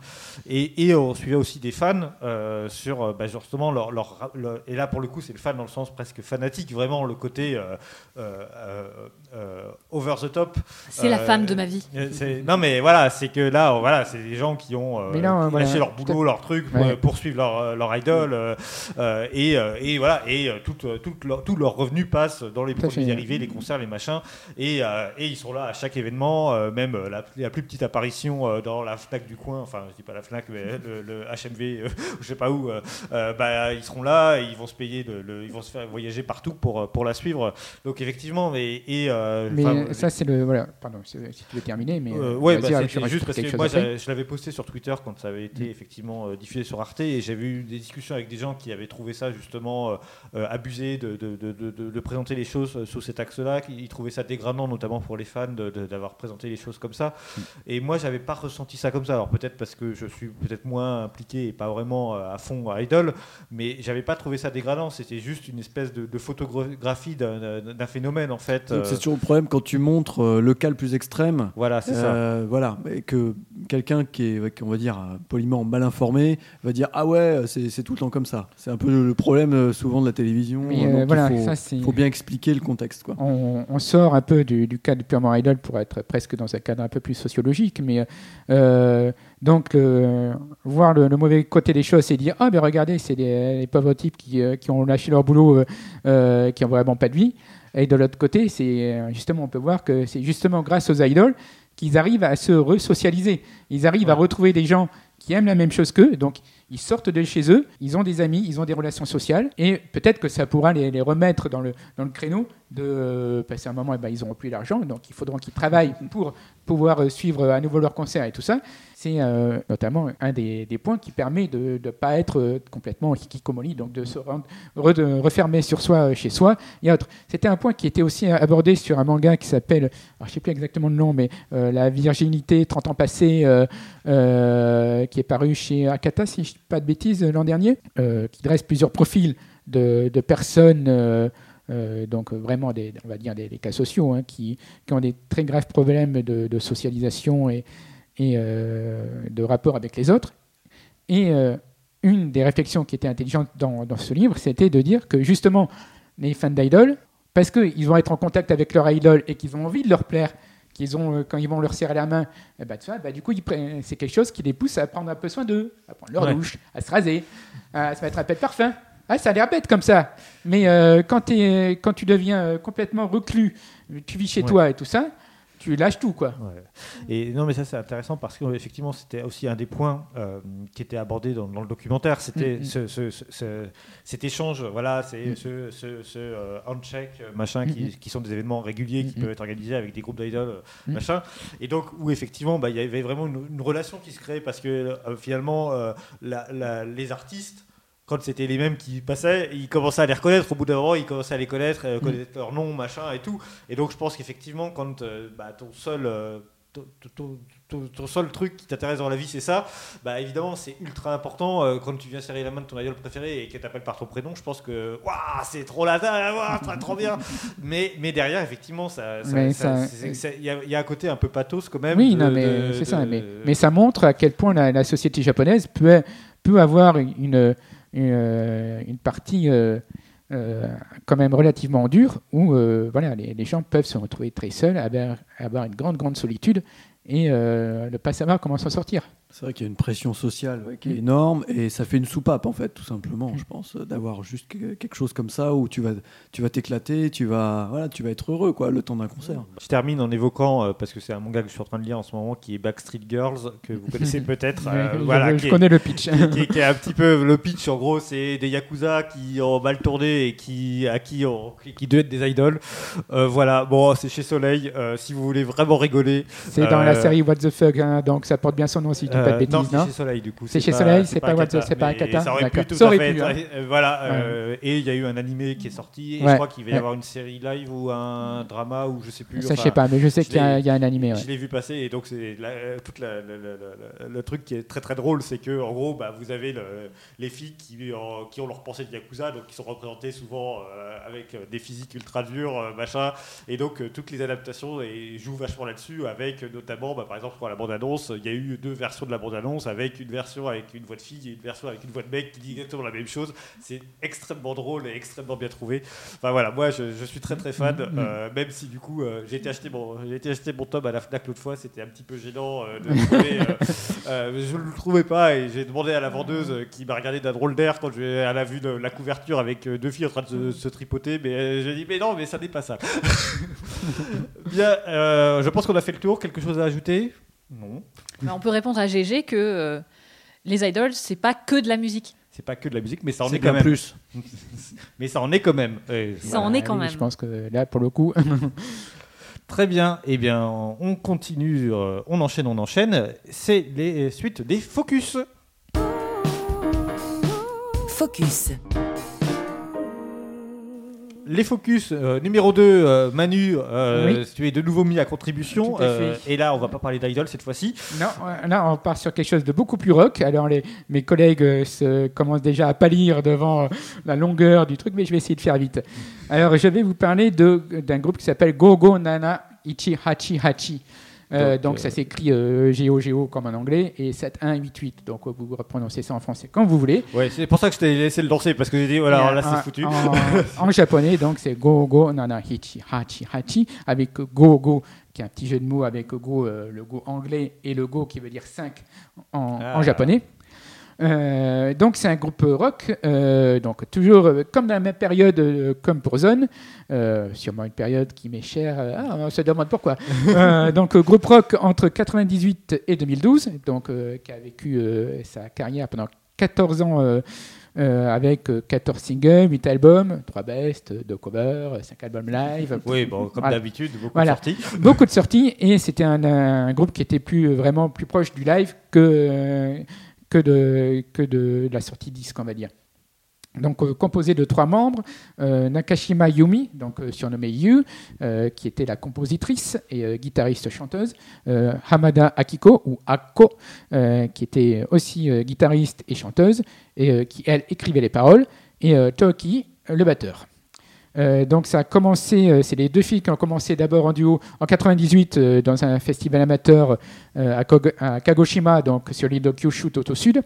et, et on suivait aussi des fans euh, sur euh, bah, justement leur, leur, leur- et là pour le coup c'est le fan dans le sens presque fanatique, vraiment le côté euh, euh, euh, euh, over the top. C'est la Euh, femme de ma vie. euh, Non mais voilà, c'est que là, euh, voilà, c'est des gens qui ont euh, non, qui voilà, lâché leur boulot, leur truc, Ouais. euh, poursuivre leur, euh, leur idole, euh, euh, et, euh, et voilà, et euh, euh, tout leur, tout leur revenu passe dans les produits fait. dérivés, les concerts, les machins, et, euh, et ils sont là à chaque événement, euh, même euh, la, la plus petite apparition dans la Fnac du coin, enfin je dis pas la Fnac, mais le, le HMV, [LAUGHS] je sais pas où, bah, ils seront là, et ils vont se payer, le, le- ils vont se faire voyager partout pour, pour la suivre. Donc effectivement, mais, et, Mais ça c'est le voilà, pardon, c'est- si tu veux terminer, mais ouais, bah, rajoute juste parce que moi je l'avais posté sur Twitter quand ça avait été Mm. effectivement diffusé sur Arte et j'avais eu des discussions avec des gens qui avaient trouvé ça justement abusé de, de, de, de- de- de présenter les choses euh, sous cet axe-là, ils trouvaient ça dégradant notamment pour les fans d'avoir présenté les choses comme ça. Mm. Et moi j'avais pas ressenti ça comme ça. Alors peut-être parce que je suis peut-être moins impliqué et pas vraiment euh, à fond à Idol, mais j'avais pas trouvé ça dégradant. C'était juste une espèce de, de photographie d'un phénomène en fait. Euh, c'est toujours le problème quand tu montres le cas le plus extrême. voilà, c'est ça. Voilà, et que quelqu'un qui est, on va dire, poliment mal informé va dire Ah ouais, c'est tout le temps comme ça. C'est un peu le, problème souvent de la télévision. Mais, euh, il faut, ça, c'est- faut bien expliquer le contexte. Quoi. on, on sort un peu du, du cadre purement idol pour être presque dans un cadre un peu plus sociologique, mais euh, donc euh, voir le, le mauvais côté des choses et dire ah ben regardez c'est les, les pauvres types qui, qui ont lâché leur boulot, qui ont vraiment pas de vie. Et de l'autre côté, c'est justement on peut voir que c'est justement grâce aux idoles qu'ils arrivent à se resocialiser. Ils arrivent à retrouver des gens qui aiment la même chose qu'eux, donc ils sortent de chez eux, ils ont des amis, ils ont des relations sociales, et peut-être que ça pourra les, remettre dans le créneau de euh, passer un moment, eh ben, ils n'auront plus l'argent, donc il faudra qu'ils travaillent pour pouvoir euh, suivre à nouveau leur concert et tout ça. C'est euh, notamment un des, points qui permet de ne pas être complètement hikikomori, donc de se refermer sur soi chez soi et. C'était un point qui était aussi abordé sur un manga qui s'appelle, je ne sais plus exactement le nom, mais La virginité 30 ans passés, qui est paru chez Akata, si je ne dis pas de bêtises, l'an dernier, qui dresse plusieurs profils de personnes. Euh, donc vraiment des, on va dire des, des cas sociaux hein, qui, qui ont des très graves problèmes de, de socialisation et, et euh, de rapport avec les autres. Et euh, une des réflexions qui était intelligente dans, dans ce livre, c'était de dire que justement les fans d'idol, parce qu'ils vont être en contact avec leur idol et qu'ils ont envie de leur plaire, qu'ils ont quand ils vont leur serrer la main, eh ben, bah, du coup c'est quelque chose qui les pousse à prendre un peu soin d'eux, à prendre leur Ouais. douche, à se raser, à se mettre un peu de parfum. Ah, ça a l'air bête comme ça. Mais euh, quand, tu deviens euh, complètement reclus, tu vis chez Ouais. toi et tout ça, tu lâches tout, quoi. Ouais. Et non, mais ça c'est intéressant parce qu'effectivement c'était aussi un des points euh, qui était abordé dans, dans le documentaire. C'était ce- ce- ce- cet échange, voilà, c'est Mhm. ce, ce, euh, handshake, machin, qui, Mhm. qui sont des événements réguliers qui peuvent être organisés avec des groupes d'idoles, machin. Et donc où effectivement bah, il y avait vraiment une, une relation qui se créait parce que euh, finalement la- la- les artistes quand c'était les mêmes qui passaient, ils commençaient à les reconnaître. Au bout d'un moment, ils commençaient à les connaître, euh, connaître leur nom, machin et tout. Et donc, je pense qu'effectivement, quand euh, bah, ton seul, euh, ton, ton- ton, ton seul truc qui t'intéresse dans la vie, c'est ça, bah évidemment, c'est ultra important euh, quand tu viens serrer la main de ton idole préféré et qu'elle t'appelle par ton prénom. Je pense que waouh, c'est trop la waouh, [LAUGHS] trop, trop bien. Mais, mais derrière, effectivement, ça, il y, a- il y a un côté un peu pathos quand même. Oui, de- non, mais c'est ça. Mais, mais ça montre à quel point la, la société japonaise peut, peut avoir une, une, une partie euh, euh, quand même relativement dure où euh, voilà, les, gens peuvent se retrouver très seuls, avoir, avoir une grande, grande solitude et euh, ne pas savoir comment s'en sortir. C'est vrai qu'il y a une pression sociale ouais, qui est énorme et ça fait une soupape en fait, tout simplement, je pense, d'avoir juste que- quelque chose comme ça où tu vas, tu vas t'éclater, tu vas, voilà, tu vas être heureux quoi, le temps d'un concert. Je termine en évoquant, euh, parce que c'est un manga que je suis en train de lire en ce moment, qui est Backstreet Girls, que vous connaissez [LAUGHS] peut-être. euh, je, voilà, je qui est- connais le pitch. qui, est, qui est un petit peu le pitch en gros c'est des yakuza qui ont mal tourné et qui à qui on, qui, devaient être des idoles Euh, voilà bon c'est chez Soleil Euh, si vous voulez vraiment rigoler C'est dans la série What the Fuck, hein, donc ça porte bien son nom si je dis pas de euh, bêtises, non, non, c'est chez Soleil du coup C'est chez Soleil, c'est pas Akata, ça aurait pu tout à fait être- euh, voilà euh, et il y a eu un animé qui est sorti et je crois qu'il va y avoir une série live ou un drama ou je sais plus Ça, je sais pas, mais je sais qu'il y, a- un animé. je l'ai vu passer et donc c'est euh, la- le truc qui est très très drôle, c'est que en gros, bah, vous avez le- les filles qui, ont leur pensée de yakuza, donc qui sont représentées souvent euh, avec euh, des physiques ultra dures, euh, machin, et donc euh, toutes les adaptations jouent vachement là-dessus, avec euh, notamment, bah, par exemple, pour la bande annonce, il y a eu deux versions de la bande annonce, avec une version avec une voix de fille et une version avec une voix de mec qui dit exactement la même chose. C'est extrêmement drôle et extrêmement bien trouvé. Enfin voilà, moi je, je suis très très fan, euh, même si du coup euh, j'ai été acheter mon j'ai été acheter mon tome à la Fnac l'autre fois, c'était un petit peu gênant euh, de le [LAUGHS] trouver. euh, je ne le trouvais pas et j'ai demandé à la vendeuse qui m'a regardé d'un drôle d'air quand elle a vu le- la couverture avec deux filles en train de se, se tripoter, mais j'ai dit mais non mais ça n'est pas ça. [LAUGHS] Bien, je pense qu'on a fait le tour. Quelque chose à ajouter? Non. Mais on peut répondre à GG que euh, les idols, c'est pas que de la musique. C'est pas que de la musique, mais ça en est quand même. plus. [LAUGHS] Mais ça en est quand même. Ça en est quand oui, même. Je pense que là, pour le coup, [LAUGHS] Très bien. Eh bien, on continue, euh, on enchaîne, on enchaîne. C'est les suites des focus. Focus. Les focus euh, numéro 2, Manu, euh, Oui. tu es de nouveau mis à contribution. Tout à fait. euh, et là, on va pas parler d'idol cette fois-ci. non, euh, là, on part sur quelque chose de beaucoup plus rock. Alors, les, mes collègues euh, se, commencent déjà à pâlir devant euh, la longueur du truc, mais je vais essayer de faire vite. Alors, je vais vous parler d'un groupe qui s'appelle Gogo Nana Ichi Hachi Hachi. Euh, Donc, donc, euh, ça s'écrit euh, G-O-G-O comme en anglais et 7188. Donc vous prononcez ça en français comme vous voulez. Ouais, c'est pour ça que je t'ai laissé le lancer parce que j'ai dit voilà, alors là c'est foutu. En, [LAUGHS] en japonais, donc c'est go go nana hichi hachi hachi avec go go qui est un petit jeu de mots avec go euh, le go anglais et le go qui veut dire 5 en, Ah. en japonais. Euh, donc c'est un groupe rock, euh, donc toujours euh, comme dans la même période euh, comme pour Zone, euh, sûrement une période qui m'est chère. euh, ah, on se demande pourquoi. [LAUGHS] Euh, donc euh, groupe rock entre 98 et 2012, donc euh, qui a vécu euh, sa carrière pendant 14 ans euh, euh, avec euh, 14 singles, 8 albums, 3 best, 2 covers, 5 albums live. Oui, bon, comme Voilà. d'habitude, beaucoup Voilà. de sorties. [LAUGHS] Beaucoup de sorties et c'était un, un groupe qui était plus vraiment plus proche du live que euh, que de que de la sortie disque, on va dire. Donc euh, composé de trois membres, euh, Nakashima Yumi, donc euh, surnommée Yu, qui était la compositrice et guitariste chanteuse, Hamada Akiko ou Akko, qui était aussi guitariste et chanteuse et qui elle écrivait les paroles, et Toki, le batteur. Euh, donc ça a commencé, euh, c'est les deux filles qui ont commencé d'abord en duo en 98 euh, dans un festival amateur à, Kagoshima, donc sur l'île de Kyushu tout au sud,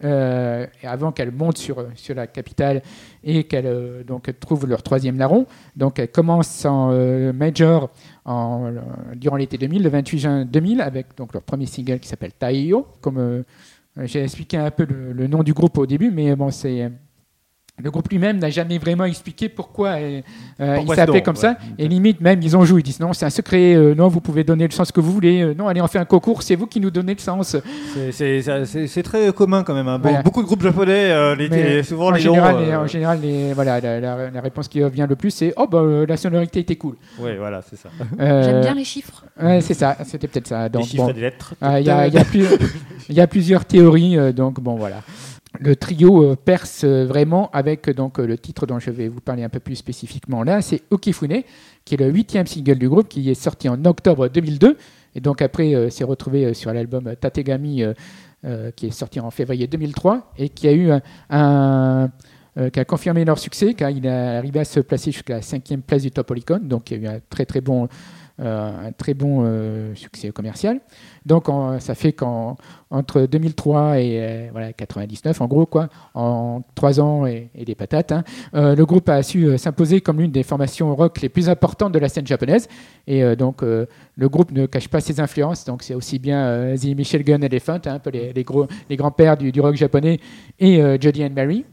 avant qu'elles montent sur, sur la capitale et qu'elles donc trouvent leur troisième larron. Donc elles commencent en major en, durant l'été 2000, le 28 juin 2000, avec donc leur premier single qui s'appelle Taiyo. Comme j'ai expliqué un peu le nom du groupe au début, mais bon c'est le groupe lui-même n'a jamais vraiment expliqué pourquoi, euh, euh, Pourquoi il s'appelait comme ouais. ça. Et limite, même, ils ont joué. Ils disent non, c'est un secret. euh, non, vous pouvez donner le sens que vous voulez. euh, non, allez, on fait un concours. C'est vous qui nous donnez le sens. C'est- très commun quand même. hein. Voilà. Beaucoup de groupes japonais, euh, les- Mais souvent en les général, noms, les- en général les- voilà, la, la- la réponse qui revient le plus, c'est oh bah la sonorité était cool. Ouais, voilà, c'est ça. [LAUGHS] Euh, J'aime bien les chiffres. Ouais, c'est ça. C'était peut-être ça. Les Donc chiffres bon, et des lettres. Ah, Il y, y a plus- [LAUGHS] il y a plusieurs théories, euh, donc bon voilà. Le trio euh, perce euh, vraiment avec euh, donc, le titre dont je vais vous parler un peu plus spécifiquement là, c'est Okifune, qui est le huitième single du groupe, qui est sorti en octobre 2002, et donc après euh, s'est retrouvé sur l'album Tategami, qui est sorti en février 2003, et qui a eu un... qui a confirmé leur succès, car il est arrivé à se placer jusqu'à la cinquième place du Top Oricon, donc il y a eu un très très bon, un très bon euh, succès commercial. Donc en- ça fait qu'entre 2003 et euh, voilà, 99, en gros, quoi, en trois ans et, des patates, hein, euh, le groupe a su euh, s'imposer comme l'une des formations rock les plus importantes de la scène japonaise. Et euh, donc euh, le groupe ne cache pas ses influences, donc c'est aussi bien euh, The Michel Gun Elephant, hein, un peu les, les gros, les grands-pères du, du rock japonais, et euh, Jody and Mary.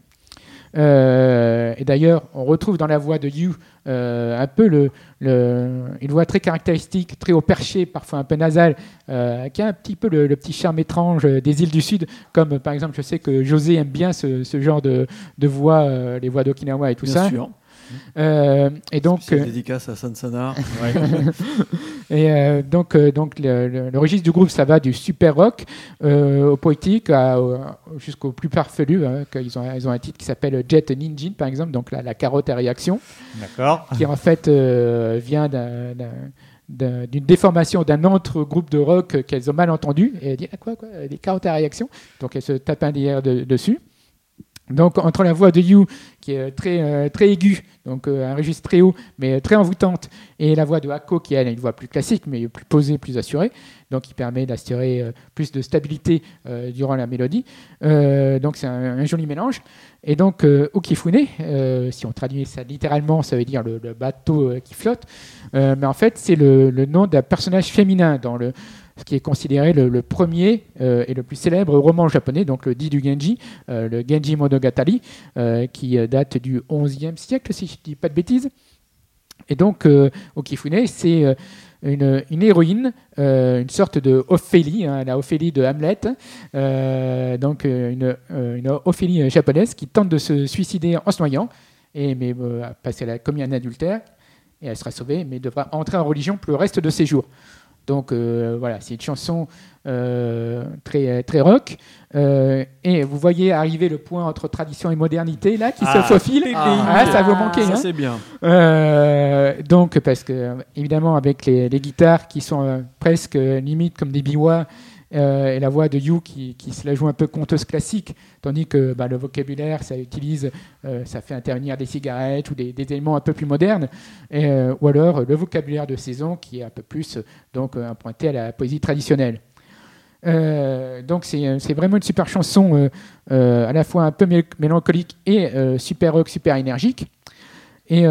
Euh, et d'ailleurs, on retrouve dans la voix de You euh, un peu le, le- une voix très caractéristique, très au perché, parfois un peu nasale, euh, qui a un petit peu le, le petit charme étrange des îles du Sud, comme par exemple, je sais que José aime bien ce, ce genre de, de voix, les voix d'Okinawa et tout Bien ça. sûr. Euh, et donc, euh, dédicace à Sansana. [LAUGHS] et euh, donc, euh, donc le, le- le registre du groupe, ça va du super rock euh, au poétique jusqu'au plus farfelu. hein, qu'ils ont, ils ont un titre qui s'appelle Jet Ninja, par exemple, donc la, la carotte à réaction, D'accord. qui en fait euh, vient d'un- d'un- d'un- d'une déformation d'un autre groupe de rock qu'elles ont mal entendu. Et elles disent Ah, quoi, quoi, des carottes à réaction. Donc elles se tapent un derrière de- dessus. Donc entre la voix de You, qui est très, euh, très aiguë, donc euh, un registre très haut, mais très envoûtante, et la voix de Hako, qui elle, a une voix plus classique, mais plus posée, plus assurée, donc qui permet d'assurer euh, plus de stabilité durant la mélodie. Donc c'est un, joli mélange. Et donc Okifune, si on traduit ça littéralement, ça veut dire le, le bateau qui flotte, mais en fait c'est le, le nom d'un personnage féminin dans le ce qui est considéré le, premier euh, et le plus célèbre roman japonais, donc le dit du Genji, euh, le Genji Monogatari, euh, qui date du XIe siècle, si je ne dis pas de bêtises. Et donc, Okifune, c'est une, héroïne, une sorte de Ophélie, hein, la Ophélie de Hamlet, donc une, une Ophélie japonaise qui tente de se suicider en se noyant, et, mais parce qu'elle a commis un adultère, et elle sera sauvée, mais devra entrer en religion pour le reste de ses jours. Donc euh, voilà, c'est une chanson euh, très, très rock. Euh, et vous voyez arriver le point entre tradition et modernité là qui Ah, se faufile. Ah, ça vous manquait. Ça, hein c'est bien. euh, donc, parce que, euh, évidemment, avec les, les guitares qui sont euh, presque euh, limite comme des biwa, euh, et la voix de You qui, qui se la joue un peu conteuse classique, tandis que bah, le vocabulaire, ça utilise, euh, ça fait intervenir des cigarettes ou des, des éléments un peu plus modernes, euh, ou alors le vocabulaire de saison qui est un peu plus donc, pointé à la poésie traditionnelle. Donc c'est vraiment une super chanson, à la fois un peu mél- mélancolique et super rock, super énergique. Et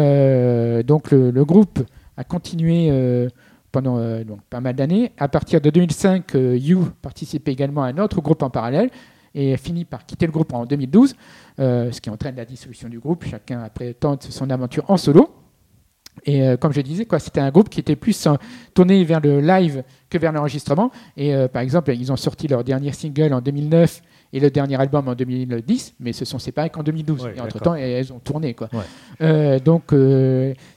donc le, groupe a continué pendant euh, donc, pas mal d'années. À partir de 2005, euh, You participait également à un autre groupe en parallèle et finit par quitter le groupe en 2012, euh, ce qui entraîne la dissolution du groupe. Chacun après tente son aventure en solo. Et euh, comme je disais, quoi, c'était un groupe qui était plus euh, tourné vers le live que vers l'enregistrement. Et euh, par exemple, ils ont sorti leur dernier single en 2009 et le dernier album en 2010, mais se sont séparés qu'en 2012. Ouais, et entre-temps, elles ont tourné. Quoi. Ouais. Donc,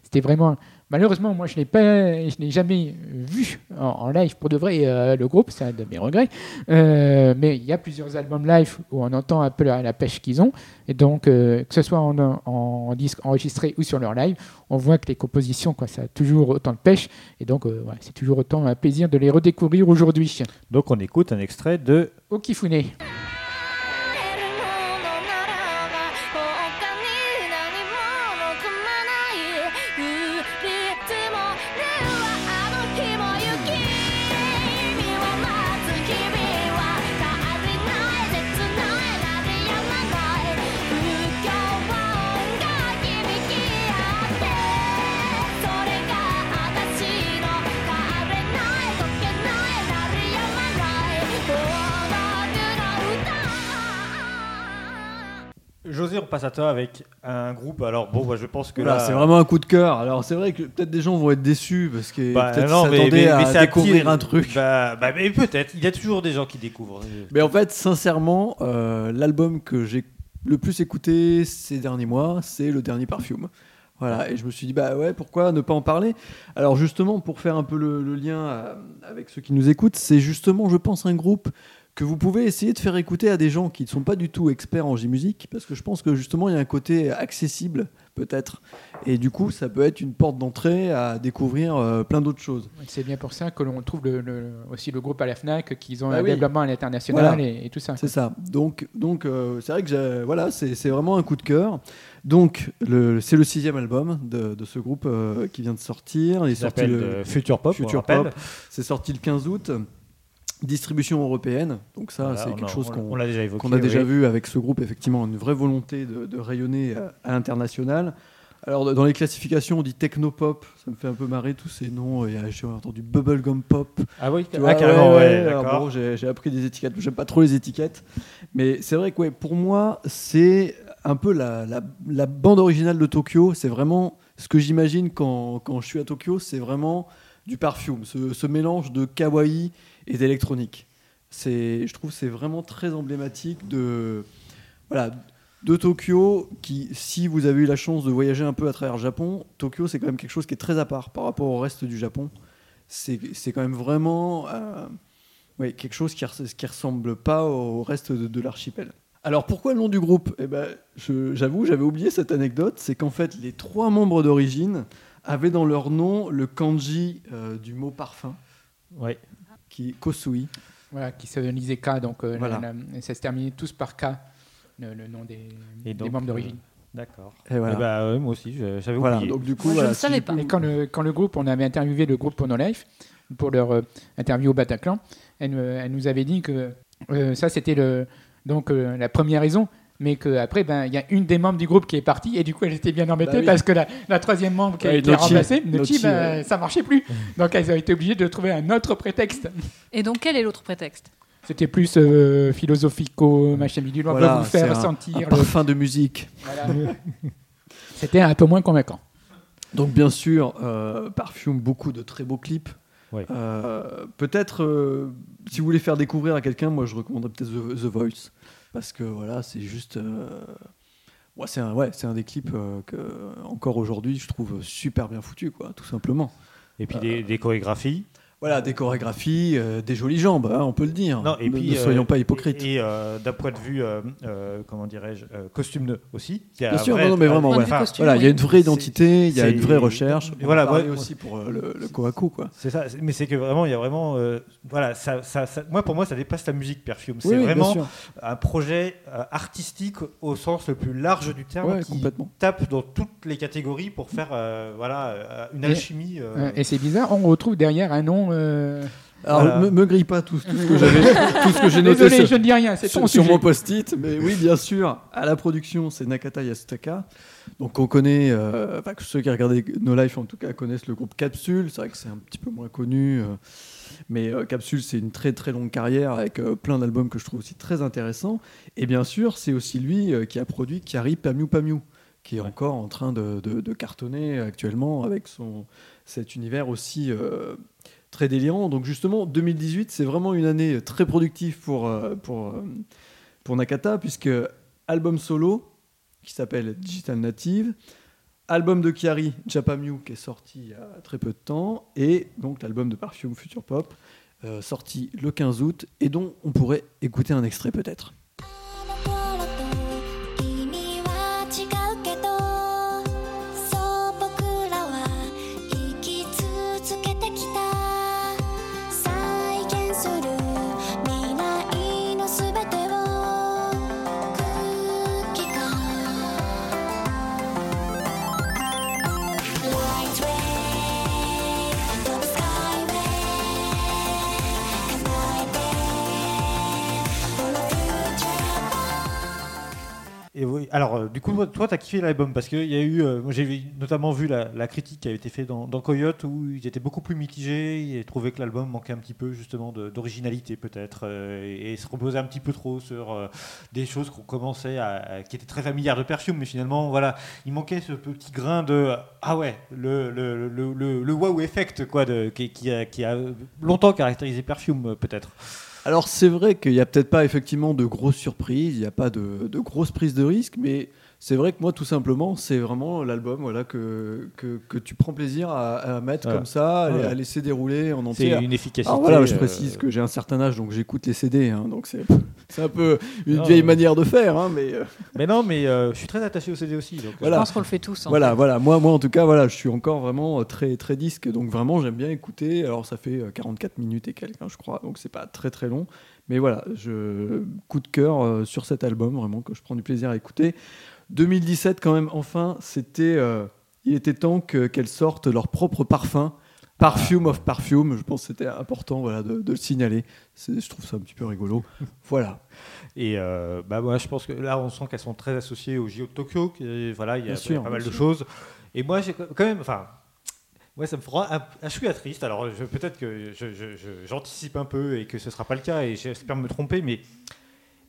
c'était vraiment. Malheureusement, moi, je n'ai pas, je n'ai jamais vu en, en live pour de vrai euh, le groupe, c'est un de mes regrets. Euh, mais il y a plusieurs albums live où on entend un peu la, la pêche qu'ils ont, et donc euh, que ce soit en, en disque enregistré ou sur leur live, on voit que les compositions, quoi, ça a toujours autant de pêche, et donc ouais, c'est toujours autant un plaisir de les redécouvrir aujourd'hui. Donc on écoute un extrait de Okifune.「Toi avec un groupe. Alors bon, bah, je pense que là, c'est vraiment un coup de cœur. Alors c'est vrai que peut-être des gens vont être déçus parce que Bah, peut-être s'attendaient à mais découvrir un truc. Bah, bah, mais peut-être. Il y a toujours des gens qui découvrent. Mais en fait, sincèrement, euh, l'album que j'ai le plus écouté ces derniers mois, c'est le dernier Perfume. Voilà, et je me suis dit, bah ouais, pourquoi ne pas en parler? Alors justement, pour faire un peu le, le lien euh, avec ceux qui nous écoutent, c'est justement, je pense, un groupe que vous pouvez essayer de faire écouter à des gens qui ne sont pas du tout experts en J-musique, parce que je pense que justement il y a un côté accessible peut-être, et du coup ça peut être une porte d'entrée à découvrir euh, plein d'autres choses. C'est bien pour ça que l'on trouve le- le- aussi le groupe à la FNAC, qu'ils ont Ah un oui. développement à l'international Voilà. et, et tout ça. C'est ça. Donc, donc euh, c'est vrai que voilà, c'est c'est vraiment un coup de cœur. Donc, le- c'est le sixième album de, de ce groupe euh, qui vient de sortir. Il est sorti le- Future Pop. Future. Pop. C'est sorti le 15 août. Distribution européenne. Donc ça, Voilà, c'est quelque a- chose on- qu'on déjà évoqué. a déjà oui. vu avec ce groupe, effectivement, une vraie volonté de, de rayonner euh, à l'international. Alors, dans les classifications, on dit technopop, ça me fait un peu marrer tous ces noms. A- J'ai entendu bubblegum pop. Ah oui, Tu ah, vois, carrément, ouais, ouais, ouais, alors d'accord. bon, j'ai j'ai appris des étiquettes, j'aime pas trop les étiquettes. Mais c'est vrai que ouais, pour moi, c'est un peu la, la- la bande originale de Tokyo. C'est vraiment ce que j'imagine quand, quand je suis à Tokyo, c'est vraiment du perfume, ce, mélange de kawaii et d'électronique. Je trouve c'est vraiment très emblématique de, voilà, de Tokyo, qui, si vous avez eu la chance de voyager un peu à travers le Japon, Tokyo, c'est quand même quelque chose qui est très à part par rapport au reste du Japon. C'est quand même vraiment euh, quelque chose qui ne qui ressemble pas au reste de, l'archipel. Alors pourquoi le nom du groupe? Eh ben, J'avoue, j'avais oublié cette anecdote, c'est qu'en fait, les trois membres d'origine avaient dans leur nom le kanji euh, du mot parfum, Ouais. qui est Kosui. Voilà, qui se lisait K, donc euh, Voilà. la- la- ça se terminait tous par K, le, le nom des, Et des donc, membres euh, d'origine. D'accord. Et voilà. Eh bah, ouais, moi aussi, je- j'avais Voilà, oublié. donc du coup, Moi, je ne savais pas. coup- Et quand le, quand le groupe, on avait interviewé le groupe Porno Life pour leur euh, interview au Bataclan, elle, elle nous avait dit que euh, ça c'était le, donc euh, la première raison, mais qu'après ben il y a une des membres du groupe qui est partie et du coup elle était bien embêtée Bah oui. parce que la, la troisième membre qui a Ouais, été Nochi. remplacée, Nochi, Nochi, ben, ouais. ça marchait plus. Donc elles ont été obligées de trouver un autre prétexte. Et donc, quel est l'autre prétexte? C'était plus euh, philosophico, machin bidule, on Voilà, va vous faire un- sentir. un le- parfum de musique. Voilà. C'était un peu moins convaincant. Donc bien sûr, euh, Perfume, beaucoup de très beaux clips. Ouais. Euh, peut-être, euh, si vous voulez faire découvrir à quelqu'un, moi je recommanderais peut-être The, The Voice. Parce que voilà, c'est juste... euh, ouais, c'est un, ouais, c'est un des clips euh, que, encore aujourd'hui, je trouve super bien foutu, quoi, tout simplement. Et puis des, des chorégraphies. Voilà, des chorégraphies, euh, des jolies jambes, hein, on peut le dire. Non, et Ne- puis, ne euh, soyons pas hypocrites. Et euh, d'un point de vue, euh, euh, comment dirais-je, euh, costume aussi. il y a Bien sûr, vrai- non, non, mais vraiment, ouais. costume, Voilà, il y a une vraie identité, il y a une vraie recherche. Et voilà, ouais, aussi pour euh, le, le Kohaku, quoi. C'est ça, mais c'est que vraiment, il y a vraiment, euh, voilà, ça, ça, ça- moi pour moi, ça dépasse la musique Perfume. C'est Oui, vraiment un projet euh, artistique au sens le plus large du terme, Ouais, qui complètement. tape dans toutes les catégories pour faire, euh, voilà, euh, une Et- alchimie. euh, Euh, Et c'est bizarre, on retrouve derrière un nom. Euh, Alors, Voilà. me, me grille pas tout, tout ce que j'avais, tout ce que j'ai noté Désolé, sur, je ne dis rien, c'est sur, sur mon post-it. Mais oui, bien sûr, à la production, c'est Nakata Yasutaka. Donc, on connaît, euh, ceux qui regardaient No Life en tout cas connaissent le groupe Capsule. C'est vrai que c'est un petit peu moins connu. euh, mais euh, Capsule, c'est une très très longue carrière avec euh, plein d'albums que je trouve aussi très intéressants. Et bien sûr, c'est aussi lui euh, qui a produit Kari Pamiu Pamiu, qui est Ouais. encore en train de, de- de cartonner actuellement avec son, cet univers aussi euh, très délirant. Donc justement, 2018, c'est vraiment une année très productive pour, euh, euh, pour Nakata, puisque album solo qui s'appelle Digital Native, album de Chiari, Japamu, qui est sorti il y a très peu de temps, et donc l'album de Perfume Future Pop, euh, sorti le 15 août, et dont on pourrait écouter un extrait peut-être. Et oui, alors, euh, du coup, toi, toi, t'as kiffé l'album parce qu'il y a eu, euh, j'ai notamment vu la, critique qui avait été faite dans, Coyote où ils étaient beaucoup plus mitigés. Ils trouvaient que l'album manquait un petit peu justement d'originalité peut-être euh, et, se reposait un petit peu trop sur euh, des choses qu'on commençait à, qui étaient très familières de Perfume, mais finalement, voilà, il manquait ce petit grain de ah ouais, le le, le, le, wow effect quoi, de, qui, a, qui a longtemps caractérisé Perfume peut-être. Alors c'est vrai qu'il n'y a peut-être pas effectivement de grosses surprises, il n'y a pas de, de grosses prises de risques, mais c'est vrai que moi tout simplement c'est vraiment l'album voilà, que, que, que tu prends plaisir à, à mettre Voilà. comme ça, à- Ouais. à laisser dérouler en C'est entier. une efficacité. Alors voilà, je euh, précise que j'ai un certain âge donc j'écoute les CD, hein, donc c'est [LAUGHS] c'est un peu une Non, vieille manière de faire, hein, mais euh, Mais non, mais euh, je suis très attaché au CD aussi. Donc, Voilà. Je pense qu'on le fait tous. en voilà, fait. voilà. Moi, moi en tout cas, voilà, je suis encore vraiment très très disque, donc vraiment j'aime bien écouter. Alors ça fait euh, 44 minutes et quelques, hein, je crois, donc c'est pas très très long, mais voilà, je coup de cœur sur cet album, vraiment que je prends du plaisir à écouter. 2017 quand même, enfin, c'était, euh, il était temps que- qu'elles sortent leur propre parfum. Parfume of Perfume, je pense que c'était important voilà, de, de le signaler. C'est- Je trouve ça un petit peu rigolo. [LAUGHS] Voilà. Et euh, bah moi, je pense que là, on sent qu'elles sont très associées au JO de Tokyo. voilà, il y a sûr, pas mal de choses. Et moi, j'ai quand même, enfin, ouais, ça me fera un, un chouïa triste. Alors, je- peut-être que je- je- je- j'anticipe un peu et que ce sera pas le cas, et j'espère me tromper, mais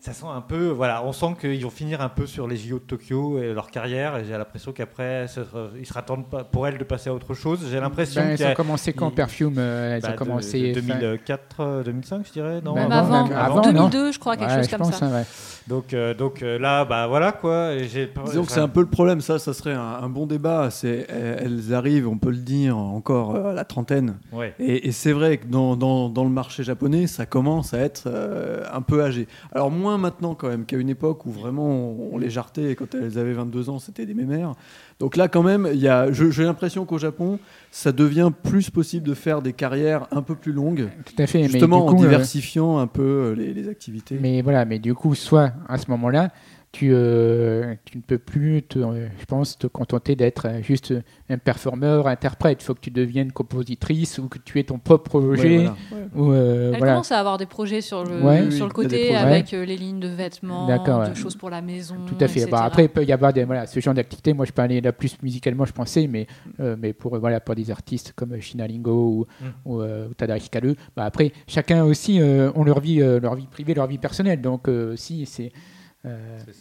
ça sent un peu, voilà, on sent qu'ils vont finir un peu sur les JO de Tokyo et leur carrière. Et j'ai l'impression qu'après, ce sera- il sera temps de pa- pour elles de passer à autre chose. J'ai l'impression Ben, qu'il y ça a a commencé quand il- Perfume euh, Elles bah, ont commencé. de fin- 2004, euh, 2005, je dirais, non? Ben, Même avant, avant, même avant, 2002, je crois, quelque Ouais, chose comme pense, ça. hein, ouais. Donc, euh, donc euh, là, bah voilà quoi. Disons que c'est un peu le problème, ça, ça serait un, un bon débat. C'est, elles arrivent, on peut le dire, encore euh, à la trentaine. Ouais. Et, et c'est vrai que dans, dans- dans le marché japonais, ça commence à être euh, un peu âgé. Alors moins maintenant quand même qu'à une époque où vraiment on, on les jartait et quand elles avaient 22 ans, c'était des mémères. Donc là quand même, y a, j'ai l'impression qu'au Japon, ça devient plus possible de faire des carrières un peu plus longues, Tout à fait. mais justement du en coup, euh, diversifiant un peu euh, les, les activités. Mais voilà, mais du coup, soit à ce moment-là, tu, euh, tu ne peux plus, te, euh, je pense, te contenter d'être euh, juste un performeur, interprète. Il faut que tu deviennes compositrice ou que tu aies ton propre Ouais, projet. voilà. ou, euh, Elle voilà. commence à avoir des projets sur le, Ouais. Oui, sur le côté avec les lignes de vêtements, D'accord, de ouais. choses pour la maison. Tout à fait. Bah, après, il peut y avoir des, voilà, ce genre d'activité. Moi, je peux aller là plus musicalement, je pensais, mais, euh, mais pour, voilà, pour des artistes comme Shinalingo ou, Mm. ou, euh, ou Tadari Hikaru, bah, après, chacun aussi euh, ont leur vie, euh, leur vie privée, leur vie personnelle. Donc, euh, aussi, c'est.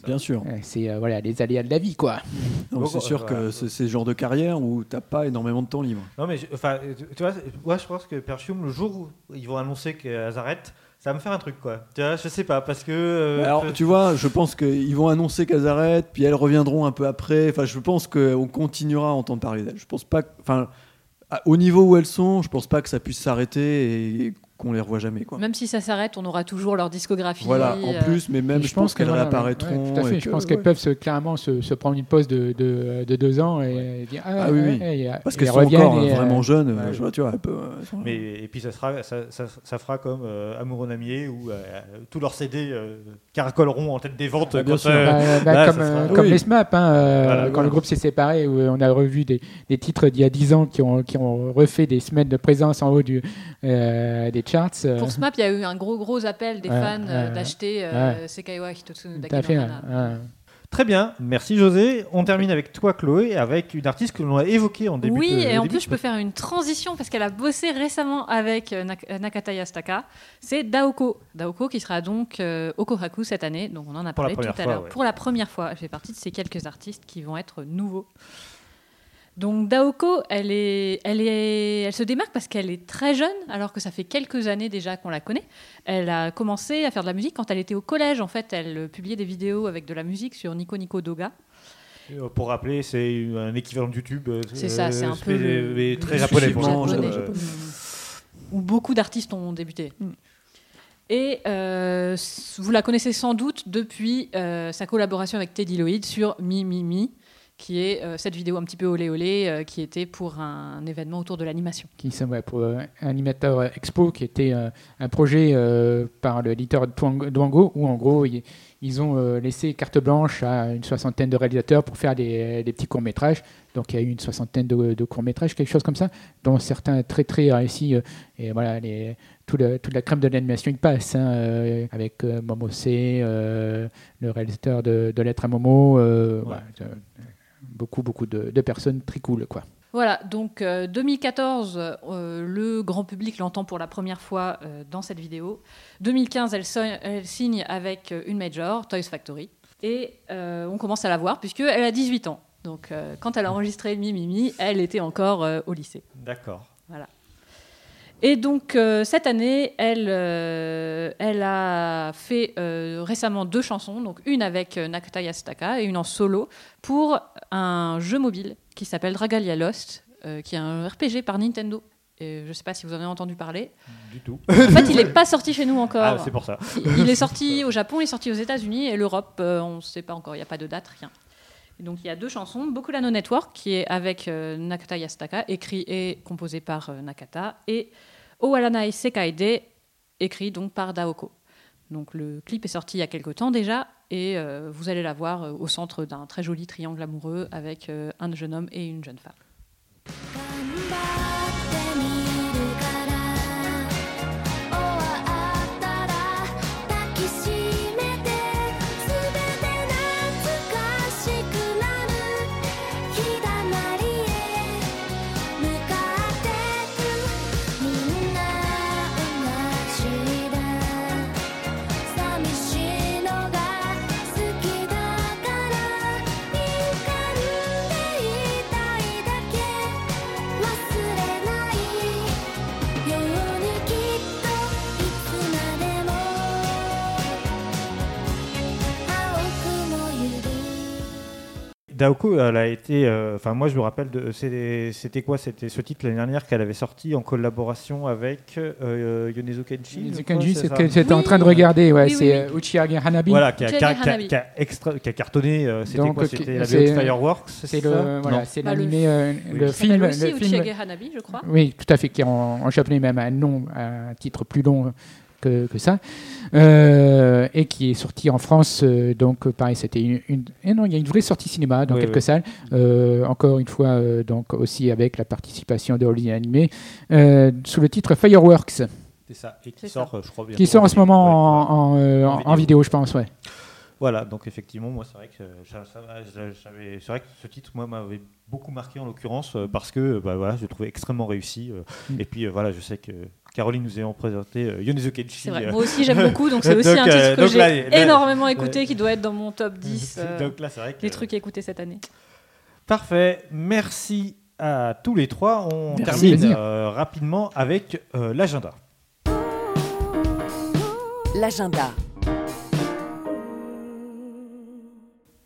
Bien sûr. c'est, euh, voilà, les aléas de la vie, quoi. C'est sûr que c'est ce genre de carrière où t'as pas énormément de temps libre. Non, mais enfin, tu, vois, moi je pense que Perfume, le jour où ils vont annoncer qu'elles arrêtent, ça va me faire un truc quoi. Tu vois, je sais pas, parce que. euh, Alors, je- tu vois, je pense qu'ils vont annoncer qu'elles arrêtent, puis elles reviendront un peu après. Enfin, je pense qu'on continuera à entendre parler d'elles. Je pense pas. que- Enfin, au niveau où elles sont, je pense pas que ça puisse s'arrêter et qu'on les revoie jamais. Quoi. Même si ça s'arrête, on aura toujours leur discographie. Voilà, en euh, plus, mais même je, pense qu'elles voilà, réapparaîtront. ouais, tout à fait. et Je que- pense qu'elles ouais. peuvent se, clairement se, se prendre une pause de, de, de deux ans et dire Ah, Ah oui, oui. et- Parce qu'elles elles sont reviennent encore et, euh, vraiment jeunes. ouais. je vois, tu vois, sont- Mais, et puis ça, sera, ça, ça, ça fera comme euh, Amour en Amier où euh, tous leurs CD caracoleront en tête des ventes. Ah, bien sûr. euh, Bah, bah, là, comme sera- euh, Oui. comme les SMAP, hein, euh, Voilà, quand voilà. le groupe s'est séparé, où on a revu des, des titres d'il y a 10 ans qui ont, qui ont refait des semaines de présence en haut du, euh, des charts. euh, Pour SMAP, il y a eu un gros gros appel des Ouais, fans euh, d'acheter euh, Sekaiwa Hitotsu no fait. Très bien, merci José. On termine avec toi Chloé, avec une artiste que l'on a évoquée en début Oui, de- et en plus, de- je peux faire une transition parce qu'elle a bossé récemment avec euh, Nak- euh, Nakata Yastaka. C'est Daoko. Daoko qui sera donc euh, au Kohaku cette année. Donc, on en a parlé tout à l'heure. ouais. Pour la première fois, je fais partie de ces quelques artistes qui vont être nouveaux. Donc Daoko, elle, est, elle, est, elle se démarque parce qu'elle est très jeune, alors que ça fait quelques années déjà qu'on la connaît. Elle a commencé à faire de la musique quand elle était au collège. En fait, elle euh, publiait des vidéos avec de la musique sur Nico Nico Doga. Euh, Pour rappeler, c'est un équivalent de YouTube. euh, C'est ça, c'est un peu le- mais le très japonais japonais, euh, où beaucoup d'artistes ont débuté. Et euh, s- vous la connaissez sans doute depuis euh, sa collaboration avec Teddy Lloyd sur Mi Mi Mi, qui est euh, cette vidéo un petit peu olé olé, euh, qui était pour un événement autour de l'animation. qui ouais, pour euh, animateur euh, expo qui était euh, un projet euh, par l'éditeur Dwango où en gros ils, ils ont euh, laissé carte blanche à une soixantaine de réalisateurs pour faire des, des petits courts métrages donc il y a eu une soixantaine de, de courts métrages quelque chose comme ça dont certains très très réussis euh, et voilà les, tout le- toute la crème de l'animation il passe hein, euh, avec euh, Momose euh, le réalisateur de, de Lettres à Momo euh, voilà, euh, beaucoup beaucoup de, de personnes très cool quoi Voilà, donc euh, 2014, euh, le grand public l'entend pour la première fois euh, dans cette vidéo. 2015, elle, so- elle signe avec euh, une major, Toys Factory. Et euh, on commence à la voir puisqu'elle a 18 ans. Donc euh, quand elle a enregistré Mi Mi Mi, elle était encore euh, au lycée. D'accord. Et donc, euh, cette année, elle, euh, elle a fait euh, récemment deux chansons, donc une avec Nakata Yasutaka et une en solo, pour un jeu mobile qui s'appelle Dragalia Lost, qui est un RPG par Nintendo. Et je ne sais pas si vous en avez entendu parler. Du tout. En fait, il n'est pas sorti chez nous encore. Ah, c'est pour ça. Il- Il est sorti au Japon, il est sorti aux États-Unis et l'Europe, on ne sait pas encore, il n'y a pas de date, rien. Donc il y a deux chansons, Bokulano Network, qui est avec euh, Nakata Yasutaka, écrit et composé par euh, Nakata, et Owaranai Sekaide, écrit donc par Daoko. Donc le clip est sorti il y a quelque temps déjà, et euh, vous allez la voir au centre d'un très joli triangle amoureux avec un jeune homme et une jeune femme. Daoko, elle a été. euh, Enfin, moi, je me rappelle C'était quoi? C'était ce titre l'année dernière qu'elle avait sorti en collaboration avec euh, Yonezu Kenshi. je crois, Kenji, c'est que j'étais en train de regarder, ouais, Oui, c'est oui. euh, Uchiage Hanabi. Voilà, qui a, Uchiage qui a- qui a- Hanabi. qui a extra- qui a cartonné. euh, C'était quoi? C'était la Fireworks C'est le, voilà, Bah, le l'animé, euh, film, aussi le film. Hanabi, je crois. Oui, tout à fait, qui est en, en japonais même un nom, un titre plus long que, que ça, Euh, et qui est sorti en France. euh, donc, euh, pareil, c'était une, une- eh non, il y a une vraie sortie cinéma dans Oui, quelques oui. salles. Euh, encore une fois, euh, donc aussi avec la participation de Holly Animé, euh, sous le titre Fireworks, C'est ça. Et qui sort, je crois, qui bientôt sort en ce moment Ouais, en, en, euh, En en- vidéo. en vidéo, je pense, ouais. Voilà, donc effectivement, moi, c'est vrai que j'avais- c'est vrai que ce titre, moi, m'avait beaucoup marqué en l'occurrence parce que, bah, voilà, je le trouvais extrêmement réussi. Mm. Et puis, voilà, je sais que Caroline nous ayant présenté euh, Yonezu Kenshi. C'est vrai, euh, moi aussi j'aime [LAUGHS] beaucoup, donc c'est aussi Donc, un titre euh, que donc j'ai énormément écouté, qui doit être dans mon top 10 [LAUGHS] euh, donc là, c'est vrai que. des trucs écoutés cette année. Parfait. Merci à tous les trois. On Merci. termine euh, rapidement avec euh, l'agenda. L'agenda.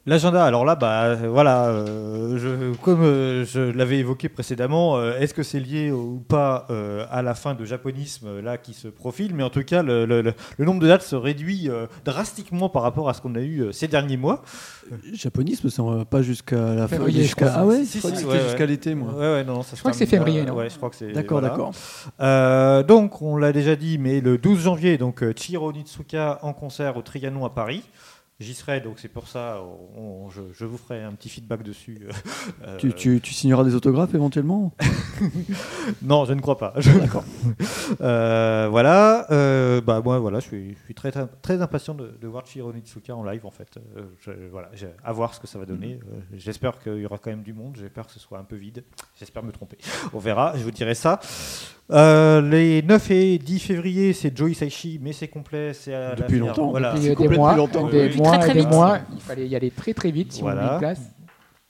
L'agenda, alors là, bah, euh, voilà, euh, je, comme euh, je l'avais évoqué précédemment, euh, est-ce que c'est lié ou pas euh, à la fin de japonisme euh, là qui se profile? Mais en tout cas, le, le- le- le nombre de dates se réduit euh, drastiquement par rapport à ce qu'on a eu euh, ces derniers mois. Japonisme, ça va pas jusqu'à la fin. Février, je jusqu'à-. Ah ouais, Si, si, ouais, ouais. jusqu'à l'été, moi. Ouais, ouais, non, ça Je crois que c'est février, euh, non? Ouais, je crois que c'est. D'accord, voilà. d'accord. Euh, donc, on l'a déjà dit, mais le 12 janvier, donc Chihiro Nitsuka en concert au Trianon à Paris. J'y serai, donc c'est pour ça, on- je, je vous ferai un petit feedback dessus. euh, [LAUGHS] Tu, tu, tu signeras des autographes éventuellement? [LAUGHS] Non, je ne crois pas. [LAUGHS] D'accord. voilà. euh, bah moi, voilà, je suis, je suis très, très, très impatient de, de voir Chihiro Nitsuka en live, en fait. Euh, je- voilà, à voir ce que ça va donner. Euh, J'espère qu'il y aura quand même du monde. Peur que ce soit un peu vide. J'espère me tromper. On verra. Je vous dirai ça. Euh, les 9 et 10 février, c'est Joey Saishi, mais c'est complet. C'est la Depuis longtemps. Voilà. Depuis euh, des mois, depuis longtemps. des Oui, mois très, très et des vite. mois, il fallait y aller très très vite si Voilà. on place.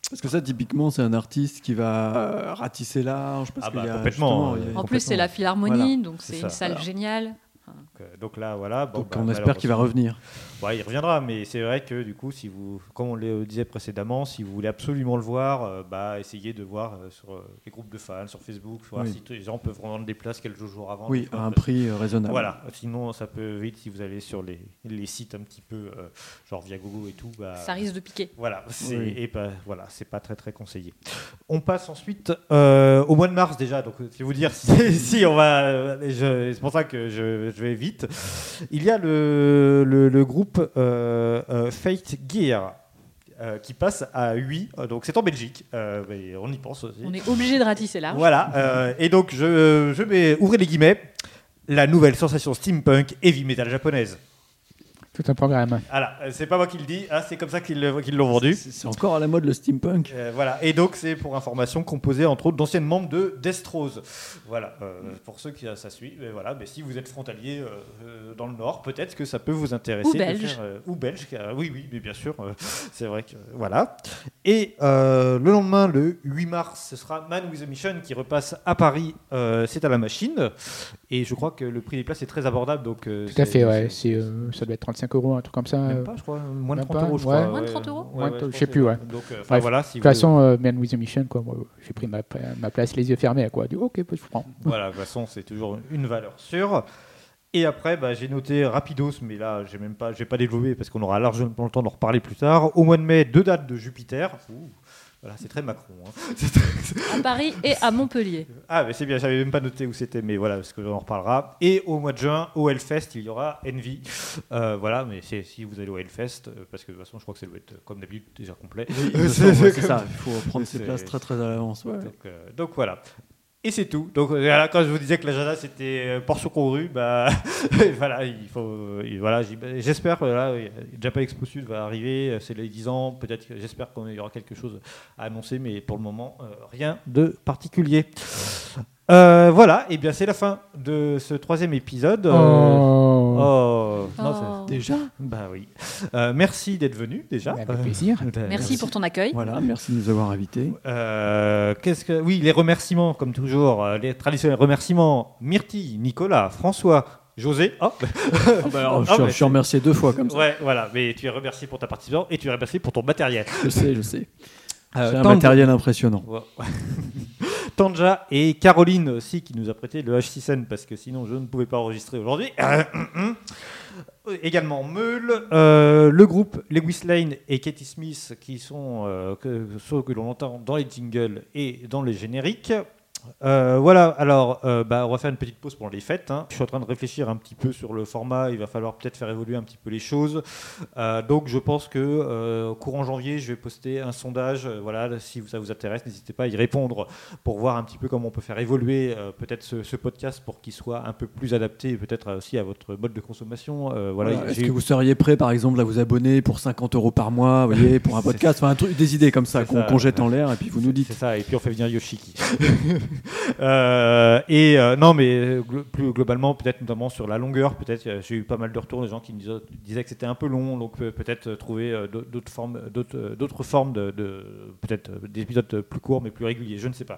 Parce que ça, typiquement, c'est un artiste qui va euh, ratisser large. Parce Ah qu'il bah, y a complètement, il y a- euh, En complètement. plus, c'est la Philharmonie, donc C'est une salle Voilà. géniale. Donc, euh, donc là, voilà. Bon, Donc bah, on espère qu'il va revenir. Ouais, il reviendra, mais c'est vrai que du coup, si vous, comme on le disait précédemment, si vous voulez absolument le voir, euh, bah, essayez de voir euh, sur euh, les groupes de fans, sur Facebook, sur un Oui. site, les gens peuvent rendre des places quelques jours avant. Oui, à un prix raisonnable. Voilà, sinon ça peut vite si vous allez sur les, les sites un petit peu euh, genre Viagogo et tout. Bah, Ça risque de piquer. Voilà, c'est Oui. et bah, voilà, c'est pas très très conseillé. On passe ensuite euh, au mois de mars déjà, donc je vais vous dire [LAUGHS] si, si on va, c'est pour ça que je, je vais vite. Il y a le, le, le groupe euh, euh, Fate Gear. euh, qui passe à 8, euh, donc c'est en Belgique, euh, mais on y pense aussi. On est obligé de ratisser large. Voilà, et donc je, je vais ouvrir les guillemets, la nouvelle sensation steampunk heavy metal japonaise. Tout un programme. Voilà, euh, c'est pas moi qui le dis, hein, c'est comme ça qu'ils l'ont vendu. C'est encore à la mode le steampunk. Euh, voilà, et donc c'est pour information composé entre autres d'anciennes membres de Destrose. Voilà, euh, pour ceux qui ça suit, mais voilà, mais si vous êtes frontalier euh, dans le Nord, peut-être que ça peut vous intéresser. Ou belge. faire, euh, ou belge, oui, oui, mais bien sûr, euh, c'est vrai que voilà. Et euh, le lendemain, le 8 mars, ce sera Man with a Mission qui repasse à Paris. euh, c'est à la machine, et je crois que le prix des places est très abordable, donc euh, Tout à fait, ouais. euh, ça doit être 35 euros, un truc comme ça. Même euh. pas, je crois, moins de même 30 pas, euros, je ouais. crois. Moins de ouais, 30 euros ouais, ouais, je sais plus, ouais. Donc, euh, Bref, voilà, si De toute vous- façon, euh, Man with a Mission, quoi. moi, j'ai pris ma, ma place les yeux fermés, quoi. Du ok, je prends. [LAUGHS] Voilà, de toute façon, c'est toujours une valeur sûre. Et après, bah, j'ai noté rapidos, mais là, j'ai même pas, j'ai pas développé parce qu'on aura largement le temps d'en reparler plus tard. Au mois de mai, deux dates de Jupiter. Ouh, voilà, c'est très Macron. hein. [LAUGHS] C'est très- À Paris et à Montpellier. Ah, mais c'est bien, j'avais même pas noté où c'était, mais voilà, parce que j'en reparlera. Et au mois de juin, au Hellfest, il y aura Envy. Euh, voilà, mais c'est si vous allez au Hellfest, euh, parce que de toute façon, je crois que ça doit être, comme d'habitude, déjà complet. Oui, Euh, [LAUGHS] c'est ça, il faut prendre ses places très très à l'avance. ouais. Donc, euh, donc voilà. Et c'est tout. Donc euh, voilà, quand je vous disais que l'agenda c'était euh, portion congrue, bah [LAUGHS] voilà, il faut, euh, voilà, j'espère que là, Japan Expo Sud va arriver, c'est les 10 ans, peut-être, que- j'espère qu'il y aura quelque chose à annoncer, mais pour le moment, rien de particulier. Euh, voilà, et bien c'est la fin de ce troisième épisode. Oh. oh, non, Oh. c'est- déjà Bah oui. Euh, merci d'être venu déjà. Avec plaisir. Euh, Merci pour ton accueil. Voilà, merci de nous avoir invités. Euh, qu'est-ce que oui les remerciements comme toujours les traditionnels remerciements Myrtille Nicolas François José oh. Ah bah alors, [LAUGHS] je, Ah, suis- je suis remercié deux fois comme ça. ouais voilà mais tu es remercié pour ta participation et tu es remercié pour ton matériel Je sais, je sais. Euh, C'est un matériel impressionnant. [LAUGHS] Tanja et Caroline aussi qui nous a prêté le H6N parce que sinon je ne pouvais pas enregistrer aujourd'hui. [COUGHS] Également Meul, euh, le groupe Lewis Lane et Katie Smith qui sont ceux que l'on entend dans les jingles et dans les génériques. Euh, voilà, alors euh, bah, on va faire une petite pause pour les fêtes. hein. Je suis en train de réfléchir un petit peu sur le format. Il va falloir peut-être faire évoluer un petit peu les choses. Euh, donc je pense que courant janvier, je vais poster un sondage. Voilà, si ça vous intéresse, n'hésitez pas à y répondre pour voir un petit peu comment on peut faire évoluer peut-être ce, ce podcast pour qu'il soit un peu plus adapté, et peut-être aussi à votre mode de consommation. Voilà, Voilà. Est-ce que vous seriez prêt, par exemple, à vous abonner pour 50 euros par mois, vous voyez, pour un [LAUGHS] podcast, enfin un truc, des idées comme ça C'est qu'on jette en l'air et puis vous nous C'est dites. ça, et puis on fait venir Yoshiki. [LAUGHS] [LAUGHS] Euh, et euh, non, mais plus globalement, peut-être notamment sur la longueur, peut-être euh, j'ai eu pas mal de retours, des gens qui me disaient, que c'était un peu long, donc peut-être trouver d'au- d'autres formes, d'autres, formes de, de- peut-être des plus courts mais plus réguliers, je ne sais pas.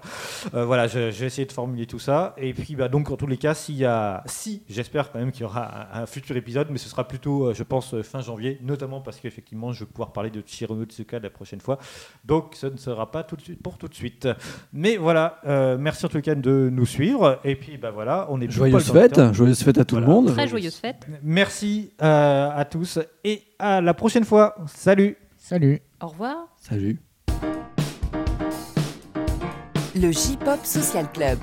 Euh, voilà, vais essayer de formuler tout ça. Et puis, bah, donc, en tous les cas, s'il y a, si, j'espère quand même qu'il y aura un, futur épisode, mais ce sera plutôt, je pense, fin janvier, notamment parce qu'effectivement, je vais pouvoir parler de Chiro Tsuka la prochaine fois. Donc, ce ne sera pas tout de suite pour tout de suite. Mais voilà, merci en tout cas de nous suivre. Et puis, bah voilà, on est Joyeuses fêtes, joyeuses fêtes à tout Voilà. le monde. Très joyeuse fête. Merci euh, à tous et à la prochaine fois. Salut Salut. Au revoir. Salut. Le J-Pop Social Club.